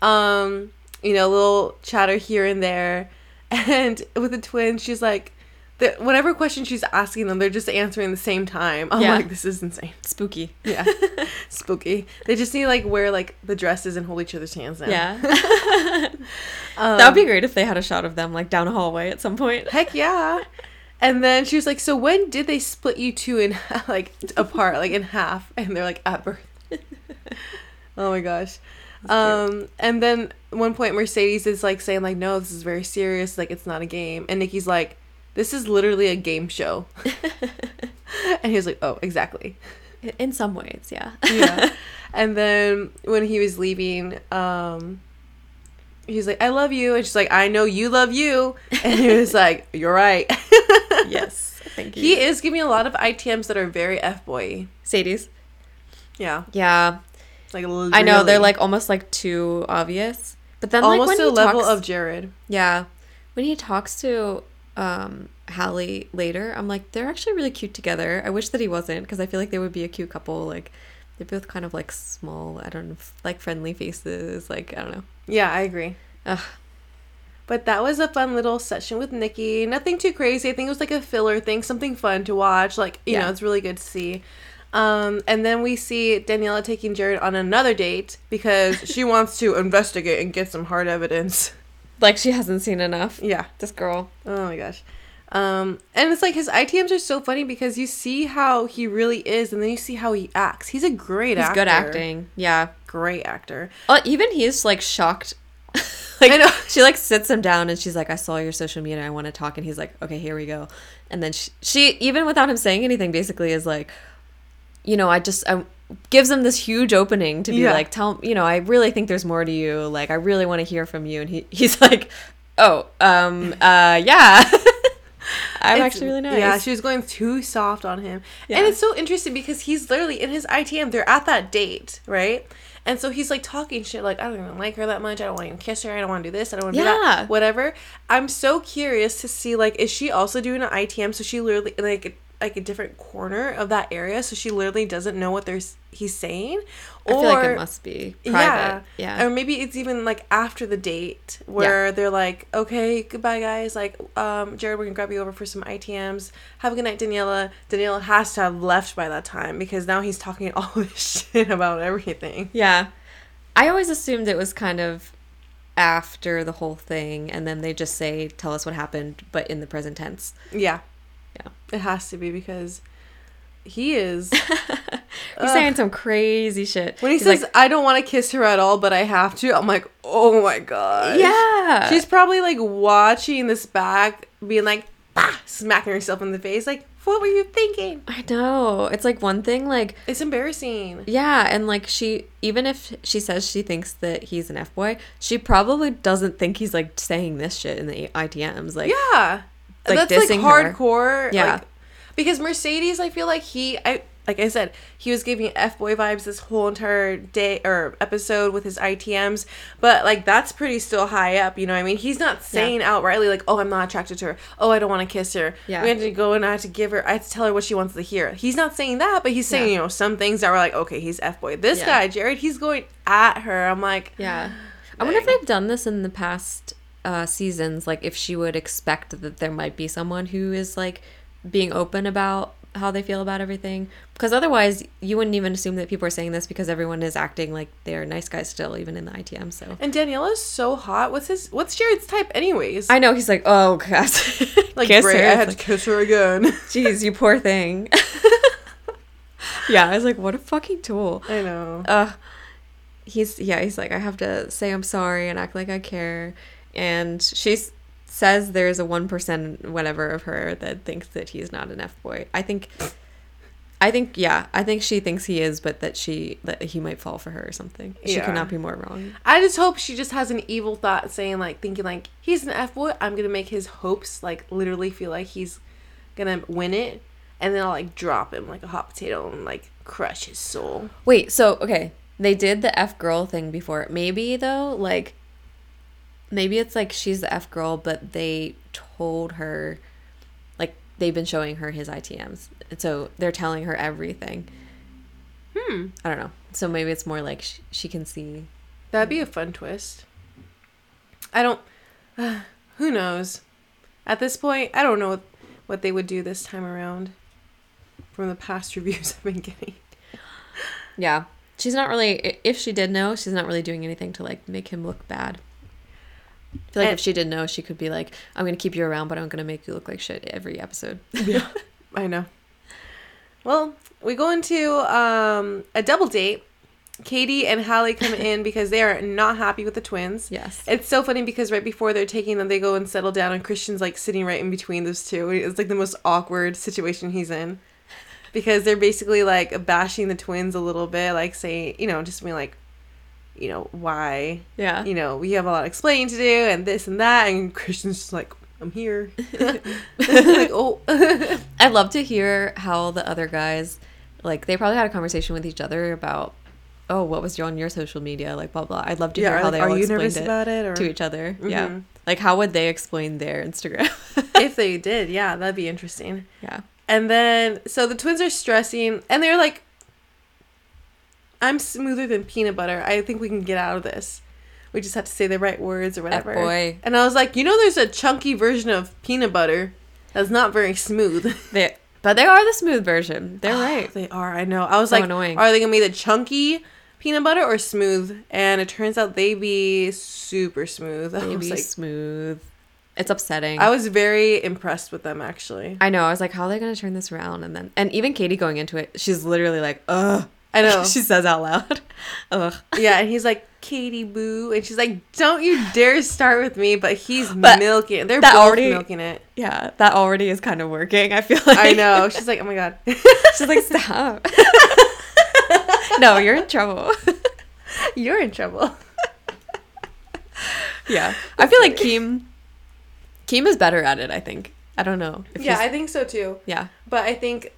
Um, you know, little chatter here and there. And with the twins, she's like, the, whatever question she's asking them, they're just answering the same time. I'm Yeah. like, this is insane. Spooky. Yeah, spooky. They just need like wear like the dresses and hold each other's hands now. Yeah. Um, that would be great if they had a shot of them like down a hallway at some point. Heck yeah. And then she was like, "So when did they split you two in like apart, like in half?" And they're like, "At birth." oh my gosh. Um, and then one point Mercedes is like saying like, "No, this is very serious. Like it's not a game." And Nikki's like, "This is literally a game show." and he was like, "Oh, exactly." In some ways, yeah. yeah. And then when he was leaving, um, he's like, "I love you," and she's like, "I know you love you," and he was like, "You're right." yes. Thank you. he is giving a lot of ITMs that are very f boy. Sadie's. Yeah, Yeah. like I know they're like almost like too obvious. But then almost like to when the he level talks, of Jared. Yeah. When he talks to um Hallie later, I'm like, they're actually really cute together. I wish that he wasn't, because I feel like they would be a cute couple. Like they're both kind of like small, I don't know, like friendly faces. Like, I don't know. Yeah, I agree. Ugh. But that was a fun little session with Nikki. Nothing too crazy. I think it was like a filler thing, something fun to watch. Like, you Yeah. know, it's really good to see. Um, and then we see Daniela taking Jared on another date because she wants to investigate and get some hard evidence. Like she hasn't seen enough. Yeah. This girl. Oh my gosh. Um, and it's like his ITMs are so funny because you see how he really is and then you see how he acts. He's a great He's actor. good acting. Yeah. Great actor. Uh, even he's like shocked. like I know. she like sits him down and she's like, "I saw your social media. I want to talk." And he's like, "Okay, here we go." And then she, she even without him saying anything, basically is like, you know, I just I gives him this huge opening to be Yeah. like, "Tell you know, I really think there's more to you. Like, I really want to hear from you." And he he's like, "Oh, um, uh, yeah." I'm It's- actually really nice. Yeah, she was going too soft on him. Yeah. And it's so interesting because he's literally in his ITM, they're at that date, right? And so he's like talking shit like, I don't even like her that much. I don't want to even kiss her. I don't want to do this. I don't want to do that. Whatever. I'm so curious to see like, is she also doing an ITM? So she literally like like a different corner of that area, so she literally doesn't know what there's he's saying. I feel like it must be private. Yeah. yeah. Or maybe it's even like after the date where they're like, okay, goodbye, guys. Like, um, Jared, we're going to grab you over for some ITMs. Have a good night, Daniela. Daniela has to have left by that time because now he's talking all this shit about everything. Yeah. I always assumed it was kind of after the whole thing and then they just say tell us what happened but in the present tense. Yeah. It has to be because he is. He's saying some crazy shit. When he He's says, like, I don't want to kiss her at all, but I have to, I'm like, oh my God. Yeah. She's probably like watching this back, being like, bah, smacking herself in the face. Like, what were you thinking? I know. It's like one thing like It's embarrassing. yeah, and like she even if she says she thinks that he's an F boy, she probably doesn't think he's like saying this shit in the ITMs. Like Yeah. Like, That's like dissing her. hardcore. Yeah. Like, because Mercedes, I feel like he, I like I said, he was giving F boy vibes this whole entire day or episode with his ITMs. But like that's pretty still high up, you know what I mean? He's not saying outrightly like, "Oh, I'm not attracted to her. Oh, I don't want to kiss her." Yeah. We had to go and I had to give her. I had to tell her what she wants to hear. He's not saying that, but he's saying Yeah. you know some things that were like, "Okay, he's F boy." This Yeah. guy, Jared, he's going at her. I'm like, Yeah. I wonder if they've done this in the past uh, seasons. Like, if she would expect that there might be someone who is like being open about how they feel about everything. Because otherwise, you wouldn't even assume that people are saying this because everyone is acting like they're nice guys still, even in the ITM. So And Daniela's so hot. What's his? What's Jared's type, anyways? I know he's like, oh god, like Kiss great. her. I had like, to kiss her again. Jeez, you poor thing. yeah, I was like, what a fucking tool. I know. uh he's yeah he's like i have to say i'm sorry and act like i care and she says there's a 1% whatever of her that thinks that he's not an f-boy i think i think yeah i think she thinks he is but that she that he might fall for her or something she Yeah. could not be more wrong I just hope she just has an evil thought saying like thinking like he's an F boy. I'm gonna make his hopes like literally feel like he's gonna win it, and then I'll like drop him like a hot potato and like crush his soul. wait so okay they did the f girl thing before maybe though like maybe it's like she's the f girl but they told her like they've been showing her his itms so they're telling her everything Hmm. I don't know. So maybe it's more like sh- she can see. That'd be a fun twist. I don't. who knows? At this point, I don't know what, what they would do this time around. From the past reviews I've been getting. Yeah. She's not really, if she did know, she's not really doing anything to like make him look bad. I feel like And- if she didn't know, she could be like, I'm going to keep you around, but I'm going to make you look like shit every episode. Yeah, I know. Well, we go into um, a double date. Katie and Hallie come in because they are not happy with the twins. Yes. It's so funny because right before they're taking them, they go and settle down, and Christian's like sitting right in between those two. It's like the most awkward situation he's in. because they're basically like bashing the twins a little bit, like saying, you know, just being like, you know, why, Yeah. you know, we have a lot of explaining to do and this and that, and Christian's just like, I'm here, like, oh, I'd love to hear how the other guys, like, they probably had a conversation with each other about, oh, what was on your social media, like blah blah. I'd love to Yeah, hear how like, they are all you explained nervous it, about it, or- to each other. Yeah, Mhm. like how would they explain their Instagram? if they did, yeah, that'd be interesting. yeah, And then, so the twins are stressing, and they're like, I'm smoother than peanut butter. I think we can get out of this. We just have to say the right words or whatever. boy. And I was like, you know, there's a chunky version of peanut butter that's not very smooth. they, but they are the smooth version. They're ah, right. they are, I know. I was So like, annoying. are they going to be the chunky peanut butter or smooth? And it turns out they be super smooth. Maybe was like, smooth. It's upsetting. I was very impressed with them, actually. I know. I was like, how are they going to turn this around? And then, and even Katie going into it, she's literally like, ugh. I know. she says out loud, ugh. Yeah, and he's like, Katie Boo. And she's like, don't you dare start with me. But he's But milking it. They're both already- milking it. Yeah, that already is kind of working. I feel like I know. She's like, oh my God. She's like, stop. no, you're in trouble. You're in trouble. yeah, I feel like Keem, Keem is better at it. I think. I don't know. if Yeah, I think so too. yeah, But I think.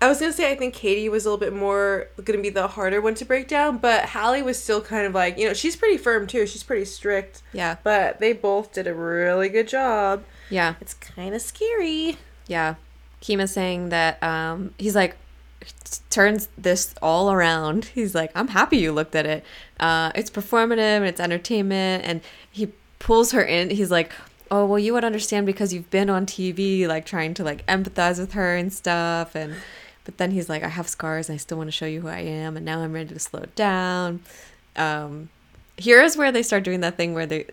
I was gonna say I think Katie was a little bit more gonna be the harder one to break down, but Hallie was still kind of like you know she's pretty firm too. She's pretty strict, yeah, but they both did a really good job. yeah, It's kind of scary. yeah. Is saying that um, he's like turns this all around. He's like, I'm happy you looked at it. Uh, it's performative and it's entertainment, and he pulls her in. He's like. Oh well, you would understand because you've been on TV, like trying to like empathize with her and stuff, and but then he's like, I have scars and I still want to show you who I am, and now I'm ready to slow down. Um, here is where they start doing that thing where they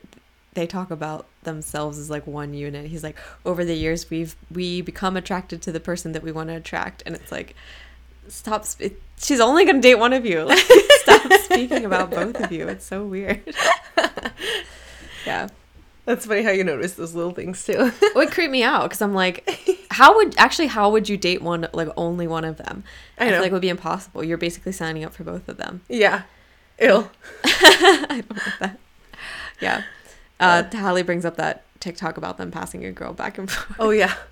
they talk about themselves as like one unit. He's like, over the years we've we become attracted to the person that we want to attract, and it's like, stop. Sp- she's only gonna date one of you. Like, stop speaking about both of you. It's so weird. yeah. That's funny how you notice those little things too. it would creep me out because I'm like, how would actually how would you date one like only one of them? I I, feel like would be impossible. You're basically signing up for both of them. yeah, ill. I don't want that. Yeah. Uh, Hallie brings up that TikTok about them passing a girl back and forth. Oh yeah.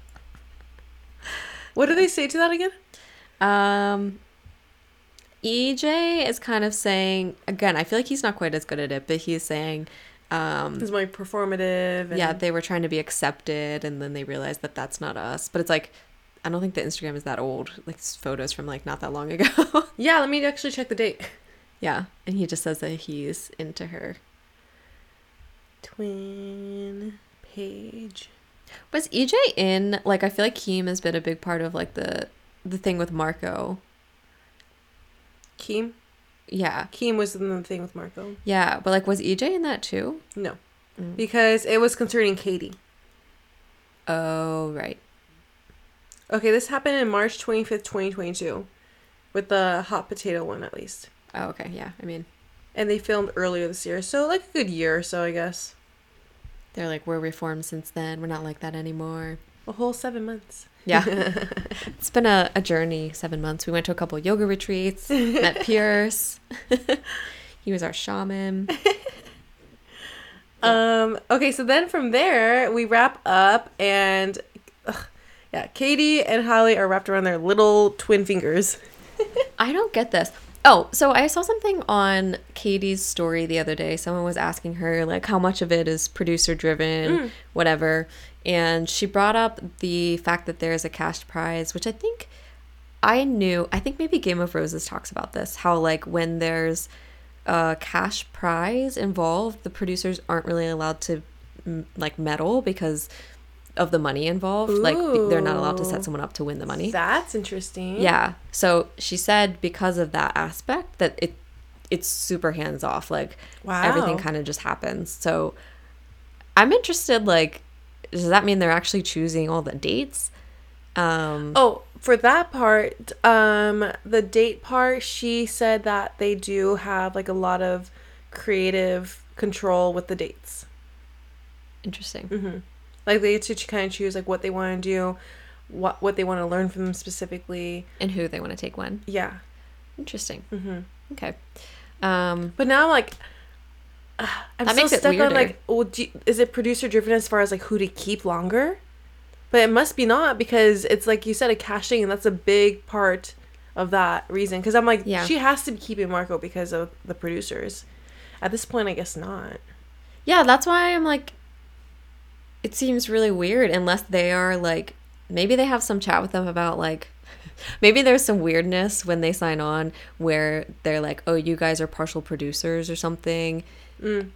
What do they say to that again? Um, EJ is kind of saying again. I feel like he's not quite as good at it, but he's saying, um, It's more performative. And yeah, they were trying to be accepted, and then they realized that that's not us. But it's like, I don't think the Instagram is that old. Like photos from like not that long ago. yeah. Let me actually check the date. yeah, and he just says that he's into her. Twin page. Was EJ in like I feel like Keem has been a big part of like the the thing with Marco. Keem. Yeah. Keem was in the thing with Marco. Yeah, but like was EJ in that too? No, Mm. because it was concerning Katie. Oh, right. Okay, this happened in March twenty fifth, twenty twenty two, with the hot potato one at least, Oh, okay. Yeah. I mean, and they filmed earlier this year, so like a good year or so, I guess. they're like we're reformed since then. We're not like that anymore. A whole seven months. Yeah. it's been a, a journey, 7 months. We went to a couple yoga retreats, met Pierce. he was our shaman. Um. Okay, so then from there we wrap up, and ugh, yeah, Katie and Hallie are wrapped around their little twin fingers. I don't get this. Oh, so I saw something on Katie's story the other day. Someone was asking her like how much of it is producer driven, whatever, and she brought up the fact that there is a cash prize, which I think I knew. I think maybe Game of Roses talks about this. How like when there's a cash prize involved, the producers aren't really allowed to like meddle because of the money involved. Like they're not allowed to set someone up to win the money. That's interesting. Yeah. So she said because of that aspect that it it's super hands off. Like Wow. everything kind of just happens. So I'm interested like does that mean they're actually choosing all the dates? Um Oh, for that part, um, the date part, she said that they do have like a lot of creative control with the dates. interesting. Mm-hmm. Like they get to kind of choose like what they want to do. what what they want to learn from them specifically. And who they want to take when. Yeah. Interesting. Mm-hmm. Okay. Um, But now, like, uh, I'm That still stuck on like, well, do is it producer driven as far as like who to keep longer? But it must be not because it's like you said a casting, and that's a big part of that reason. Because I'm like, Yeah. she has to be keeping Marco because of the producers. At this point, I guess not. yeah, that's why I'm like, it seems really weird unless they are like, maybe they have some chat with them about like, maybe there's some weirdness when they sign on where they're like, oh, you guys are partial producers or something. Mm.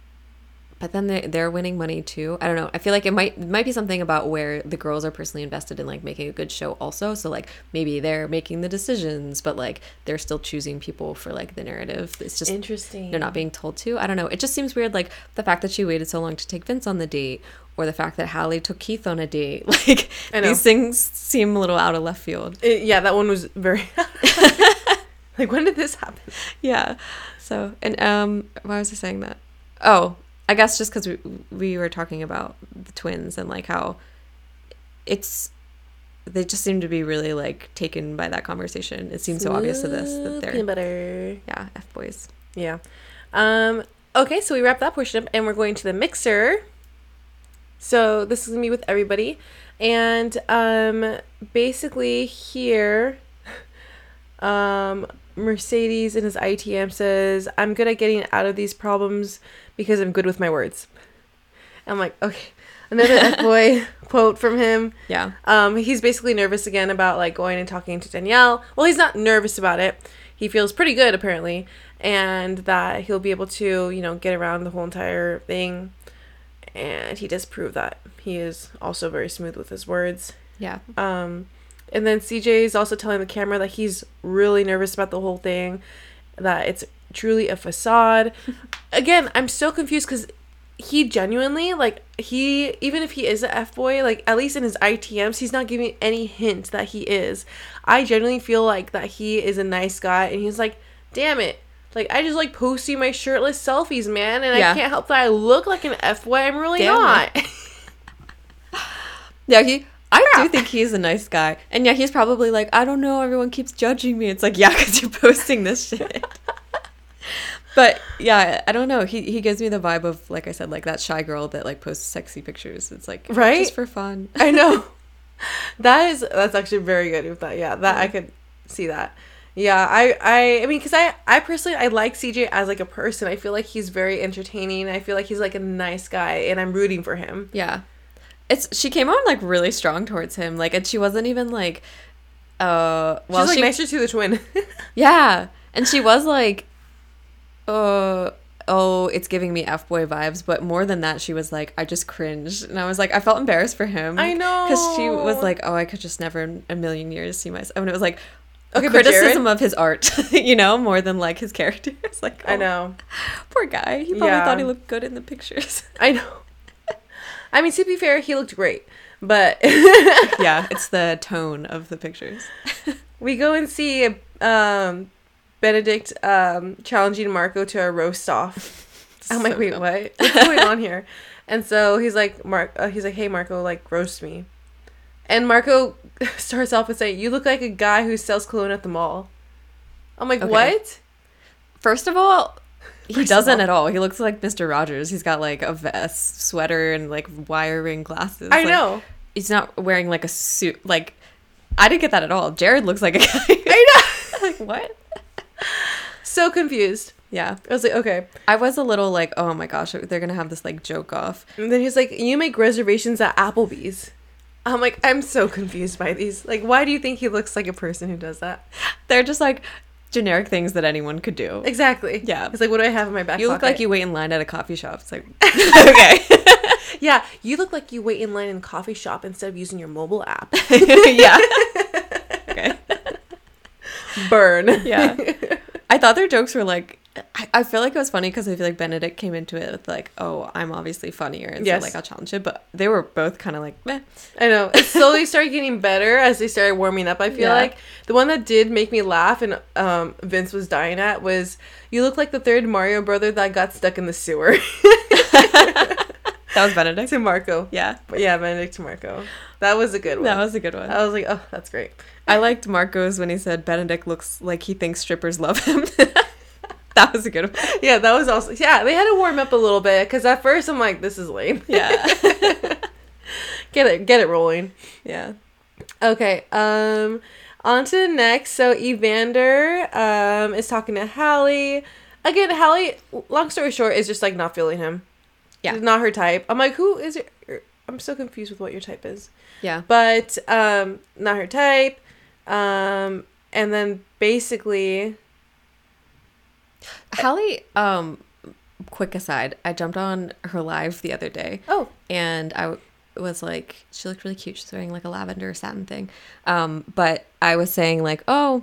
But then they they're winning money too. I don't know. I feel like it might it might be something about where the girls are personally invested in like making a good show also. So like maybe they're making the decisions, but like they're still choosing people for like the narrative. It's just Interesting. they're not being told to. I don't know. It just seems weird, like the fact that she waited so long to take Vince on the date, or the fact that Hallie took Keith on a date. Like these things seem a little out of left field. It- yeah, that one was very. like, when did this happen? Yeah. So and um, why was I saying that? Oh, I guess just because we we were talking about the twins and like how it's they just seem to be really like taken by that conversation. It seems so obvious to this that they're peanut butter. yeah f boys. Yeah. Um, okay, so we wrap that portion up and we're going to the mixer. So this is gonna be with everybody. And um basically here um Mercedes in his ITM says, I'm good at getting out of these problems because I'm good with my words. I'm like, okay. Another F boy quote from him. Yeah. Um, he's basically nervous again about like going and talking to Danielle. Well, he's not nervous about it. He feels pretty good apparently, and that he'll be able to, you know, get around the whole entire thing. And he does prove that he is also very smooth with his words. Yeah. Um, and then CJ is also telling the camera that he's really nervous about the whole thing, that it's truly a facade. Again, I'm so confused because he genuinely like he even if he is a f boy like at least in his itms he's not giving any hint that he is i genuinely feel like that he is a nice guy and he's like damn it like i just like posting my shirtless selfies man and Yeah. i can't help that i look like an f boy i'm really Damn not Yeah, he. I do think he's a nice guy, and yeah, he's probably like, I don't know, everyone keeps judging me. It's like, yeah, because you're posting this shit. but yeah, I don't know. He he gives me the vibe of like I said, like that shy girl that like posts sexy pictures. It's like Right? just for fun. I know. that is that's actually very good with that. Yeah, that I could see that. Yeah, I I I mean cuz I I personally I like CJ as like a person. I feel like he's very entertaining. I feel like he's like a nice guy and I'm rooting for him. Yeah. It's she came on like really strong towards him. Like and she wasn't even like uh well She's like she nicer to the twin. Yeah. And she was like uh oh, it's giving me F boy vibes, but more than that she was like I just cringed. And I was like I felt embarrassed for him. I know. Cuz she was like, "Oh, I could just never in a million years see myself." And it was like Okay, criticism of his art, you know, more than like his character. It's like, I oh, know. Poor guy. He probably Yeah. thought he looked good in the pictures. I know. I mean, to be fair, he looked great. But yeah, it's the tone of the pictures. we go and see um Benedict um challenging Marco to a roast off. I'm like, So wait, dumb. what? What's going on here? And so he's like, Mark, uh, he's like, hey, Marco, like, roast me. And Marco starts off with saying, "You look like a guy who sells cologne at the mall." I'm like, Okay. what? First of all, he doesn't at all. He looks like Mr. Rogers. He's got like a vest, sweater, and like wire ring glasses. I Like, know. He's not wearing like a suit. Like, I didn't get that at all. Jared looks like a guy. I know. like, what? so confused. Yeah. I was like, okay. I was a little like, oh my gosh, they're going to have this like joke off. And then he's like, "You make reservations at Applebee's." I'm like, I'm so confused by these. Like, why do you think he looks like a person who does that? They're just like generic things that anyone could do. Exactly. Yeah. It's like, what do I have in my back You look pocket? like you wait in line at a coffee shop. It's like, okay. Yeah, you look like you wait in line in a coffee shop instead of using your mobile app. yeah. okay. Burn. Yeah. I thought their jokes were like, I, I feel like it was funny because I feel like Benedict came into it with like, oh, I'm obviously funnier. And Yes. so like I'll challenge it. But they were both kind of like, meh. I know. It slowly started getting better as they started warming up. I feel Yeah. like the one that did make me laugh and um, Vince was dying at was you look like the third Mario brother that got stuck in the sewer. That was Benedict. to Marco. Yeah. Yeah, Benedict to Marco. That was a good one. That was a good one. I was like, oh, that's great. I liked Marco's when he said Benedict looks like he thinks strippers love him. that was a good one. Yeah, that was also yeah. They had to warm up a little bit because at first I'm like, this is lame. Yeah. Get it, get it rolling. yeah. Okay. Um, on to the next. So Evander um is talking to Hallie. Again, Hallie. Long story short, is just like not feeling him. Yeah. not her type. I'm like, who is it? I'm so confused with what your type is. Yeah. But um, not her type. Um, and then basically, Hallie, um, quick aside, I jumped on her live the other day. oh, and I was like, she looked really cute. She's wearing like a lavender satin thing. Um, but I was saying like, oh,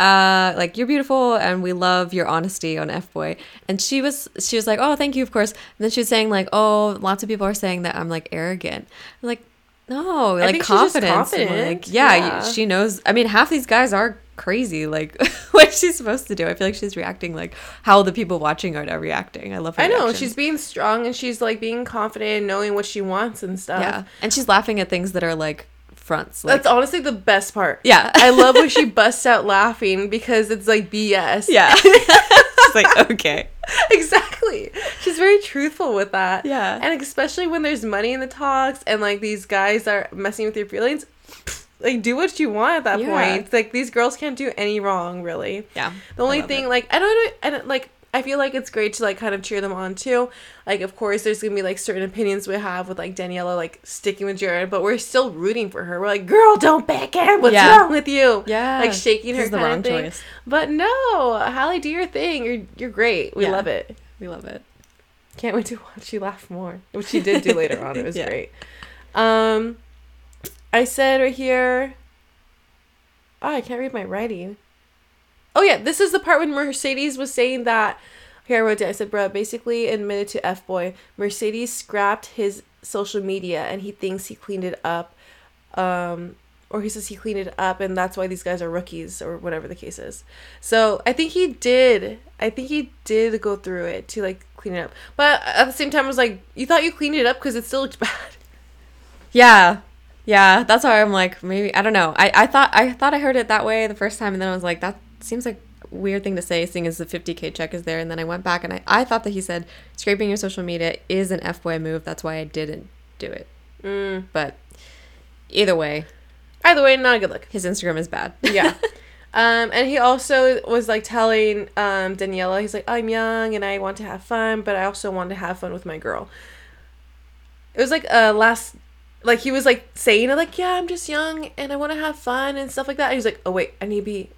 uh, like you're beautiful and we love your honesty on F boy. And she was, she was like, oh, thank you, of course. And then she was saying like, oh, lots of people are saying that I'm like arrogant. I'm like, no, like think she's just confidence. confident. Like, yeah, Yeah. she knows. I mean, half these guys are crazy. Like, what she's supposed to do? I feel like she's reacting like how the people watching are reacting. I love her. I know she's being strong and she's like being confident and knowing what she wants and stuff. yeah, and she's laughing at things that are like fronts. Like, That's honestly the best part. Yeah. I love when she busts out laughing because it's like BS. Yeah. She's like, okay. exactly. She's very truthful with that. Yeah. And especially when there's money in the talks and like these guys are messing with your feelings, like do what you want at that Yeah. point. Like these girls can't do any wrong, really. Yeah. The only thing, it. like, I don't, I don't like. I feel like it's great to like kind of cheer them on too. Like, of course, there's gonna be like certain opinions we have with like Daniela like sticking with Jared, but we're still rooting for her. We're like, girl, don't back in. What's Yeah. wrong with you? Yeah. like shaking her This is the wrong choice. But no, Hallie, do your thing. You're you're great. We Yeah. love it. We love it. Can't wait to watch you laugh more, which she did do later on. It was Yeah. great. Um, I said right here. Oh, I can't read my writing. Oh yeah, this is the part when Mercedes was saying that. Here I wrote down. I said, "Bro, basically admitted to F boy. Mercedes scrapped his social media, and he thinks he cleaned it up, um, or he says he cleaned it up, and that's why these guys are rookies, or whatever the case is. So I think he did. I think he did go through it to like clean it up. But at the same time, I was like, you thought you cleaned it up because it still looked bad. Yeah. Yeah. That's why I'm like, maybe I don't know. I, I thought I thought I heard it that way the first time and then I was like, that seems like a weird thing to say, seeing as the 50k check is there. And then I went back and I, I thought that he said scraping your social media is an f-boy move. That's why I didn't do it. Mm. But either way, Either way, not a good look. his Instagram is bad. yeah. Um, and he also was like telling um, Daniela, he's like, I'm young and I want to have fun, but I also want to have fun with my girl. It was like uh last, like he was like saying it, like, yeah, I'm just young and I want to have fun and stuff like that. And he's like, oh wait, I need to be,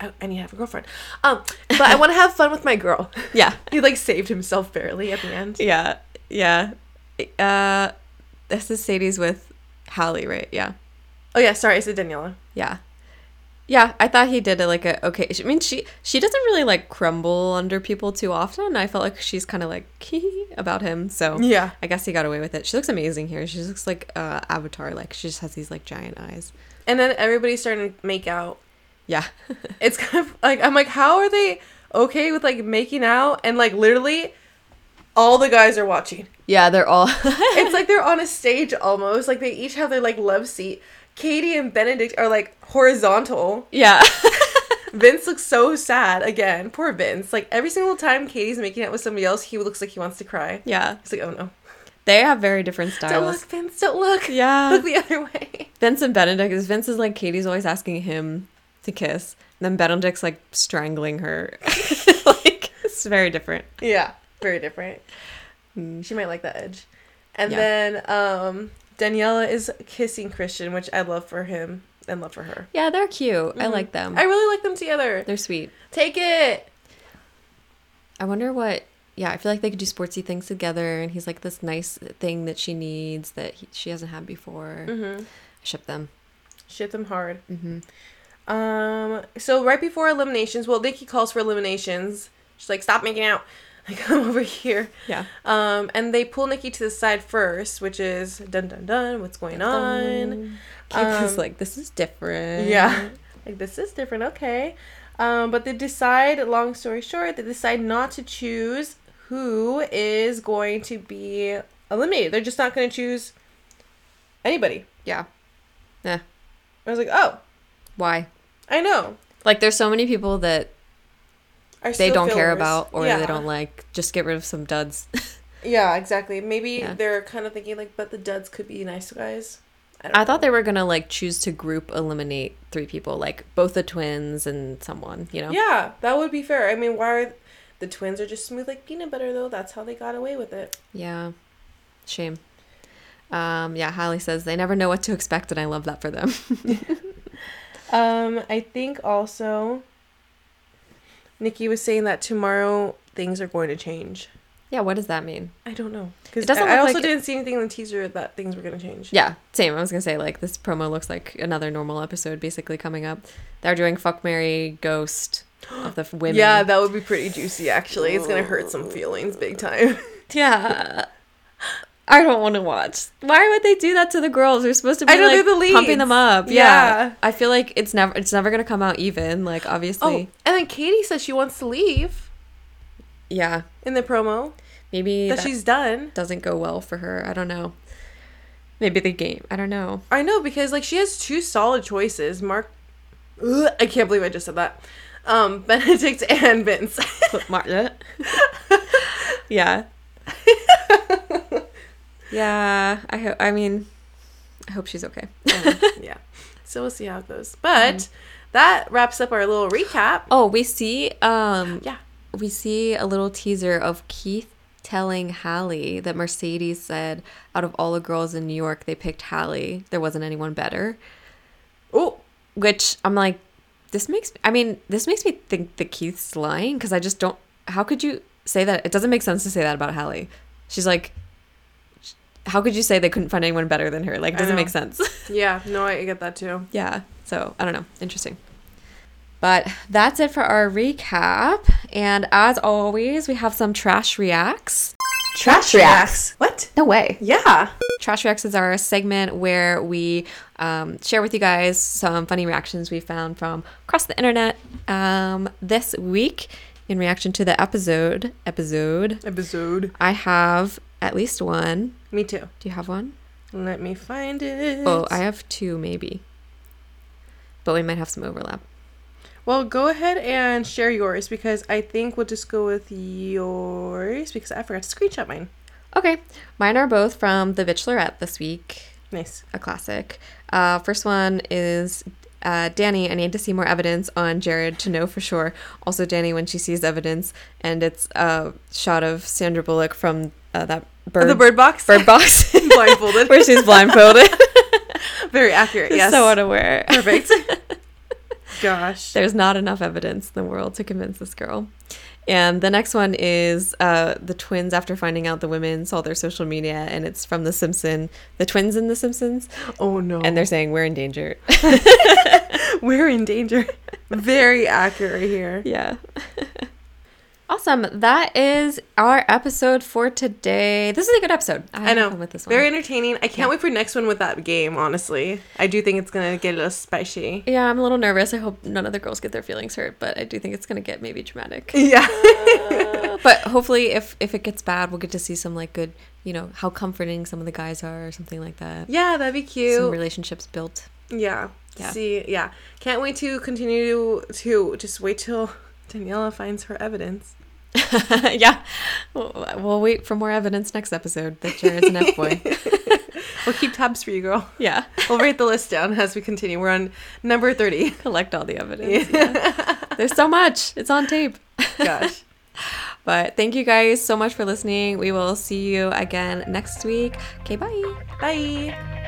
I, I need to have a girlfriend. Um, but I want to have fun with my girl. yeah. he like saved himself barely at the end. Yeah. Yeah. Uh, this is Sadie's with Hallie, right? Yeah. Oh yeah, sorry, I said Daniela. Yeah. Yeah, I thought he did it like a okay. I mean, she she doesn't really like crumble under people too often. I felt like she's kind of like key about him, so Yeah. I guess he got away with it. She looks amazing here. She looks like uh, Avatar. Like she just has these like giant eyes. And then everybody's starting to make out. Yeah, it's kind of like I'm like, how are they okay with like making out and like literally all the guys are watching. yeah. They're all. It's like they're on a stage almost. Like they each have their like love seat. Katie and Benedict are like horizontal. yeah. Vince looks so sad again. Poor Vince. Like every single time Katie's making out with somebody else, he looks like he wants to cry. yeah. He's like, oh no. They have very different styles. Don't look, Vince, don't look. Yeah. Look the other way. Vince and Benedict is Vince is like Katie's always asking him to kiss. And then Benedict's like strangling her. like it's very different. Yeah. Very different. She might like that edge. And Yeah. then um Daniela is kissing Christian, which I love for him and love for her. Yeah, they're cute. I like them. I really like them together. they're sweet. Take it. I wonder what. Yeah, I feel like they could do sportsy things together, and he's like this nice thing that she needs that he, she hasn't had before. Mm-hmm. Ship them. Ship them hard. Mm-hmm. Um. So right before eliminations, well, Nikki calls for eliminations. She's like, "Stop making out." Like, come over here. Yeah. Um. And they pull Nikki to the side first, which is dun dun dun. What's going on? Is Um, like, this is different. Yeah. Like this is different. Okay. Um. But they decide. Long story short, they decide not to choose who is going to be eliminated. They're just not going to choose anybody. Yeah. Yeah. I was like, oh, Why? I know. Like, there's so many people that Are they don't care about or Yeah. they don't like. Just get rid of some duds. Yeah, exactly. Maybe Yeah. they're kind of thinking like, but the duds could be nice guys. I, don't I thought they were gonna like choose to group eliminate three people, like both the twins and someone. You know. Yeah, that would be fair. I mean, why are the twins are just smooth like peanut butter though? That's how they got away with it. Yeah. Shame. Um, yeah, Hallie says they never know what to expect, and I love that for them. Um, I think also Nikki was saying that tomorrow things are going to change. yeah, what does that mean? I don't know because It I, I also like- didn't see anything in the teaser that things were going to change. Yeah, same. I was gonna say like this promo looks like another normal episode basically coming up. They're doing fuck marry Ghost of the women. Yeah, that would be pretty juicy. Actually, it's gonna hurt some feelings big time. yeah. I don't want to watch. Why would they do that to the girls? They're supposed to be I know, like they're the pumping them up. Yeah. Yeah. I feel like it's never it's never gonna come out even. Like obviously, oh, and then Katie says she wants to leave yeah. in the promo Maybe that that she's done. doesn't go well for her. I don't know. Maybe the game. I don't know. I know because like she has two solid choices. Mark, Ugh, I can't believe I just said that. Um, Benedict and Vince. Martin. yeah. yeah. I hope. I mean, I hope she's okay. yeah. So we'll see how it goes. But that wraps up our little recap. Oh, we see. Um. Yeah. We see a little teaser of Keith telling Hallie that Mercedes said out of all the girls in New York, they picked Hallie. There wasn't anyone better. Oh, Which I'm like, this makes. I mean, this makes me think that Keith's lying because I just don't. How could you say that? It doesn't make sense to say that about Hallie. She's like, how could you say they couldn't find anyone better than her? Like, it doesn't make sense. yeah. No, I get that too. yeah. So I don't know. Interesting. But that's it for our recap. And as always, we have some trash reacts. Trash reacts. What? No way. Yeah. Trash Reacts is our segment where we um, share with you guys some funny reactions we found from across the internet um, this week in reaction to the episode. Episode. Episode. I have at least one. Me too. Do you have one? Let me find it. Oh, I have two maybe. But we might have some overlap. Well, go ahead and share yours because I think we'll just go with yours because I forgot to screenshot mine. Okay, mine are both from The Bachelorette this week. Nice. a classic. Uh, first one is uh, Danny. I need to see more evidence on Jared to know for sure. Also, Danny when she sees evidence, and it's a shot of Sandra Bullock from uh, that bird, the bird box. bird box Blindfolded. where she's blindfolded. Very accurate. Yes. so unaware. Perfect. Gosh. There's not enough evidence in the world to convince this girl. And the next one is uh, the twins after finding out the women saw their social media, and it's from The Simpson, the twins in The Simpsons, Oh no. and they're saying we're in danger. we're in danger. Very accurate here. Yeah. awesome. That is our episode for today. This is a good episode. I had know. with this one. Very entertaining. I can't Yeah. wait for next one with that game, honestly. I do think it's gonna get a little spicy. yeah, I'm a little nervous. I hope none of the girls get their feelings hurt, but I do think it's gonna get maybe dramatic. Yeah. but hopefully, if if it gets bad, we'll get to see some like good, you know, how comforting some of the guys are or something like that. yeah, that'd be cute. Some relationships built. yeah. Yeah. See, yeah. Can't wait to continue to just wait till Daniela finds her evidence. yeah, we'll, we'll wait for more evidence next episode that Jared's an F boy. We'll keep tabs for you, girl. yeah, We'll write the list down as we continue. We're on number 30. collect all the evidence. yeah. There's so much. It's on tape. Gosh. But thank you guys so much for listening. We will see you again next week. Okay, bye. Bye.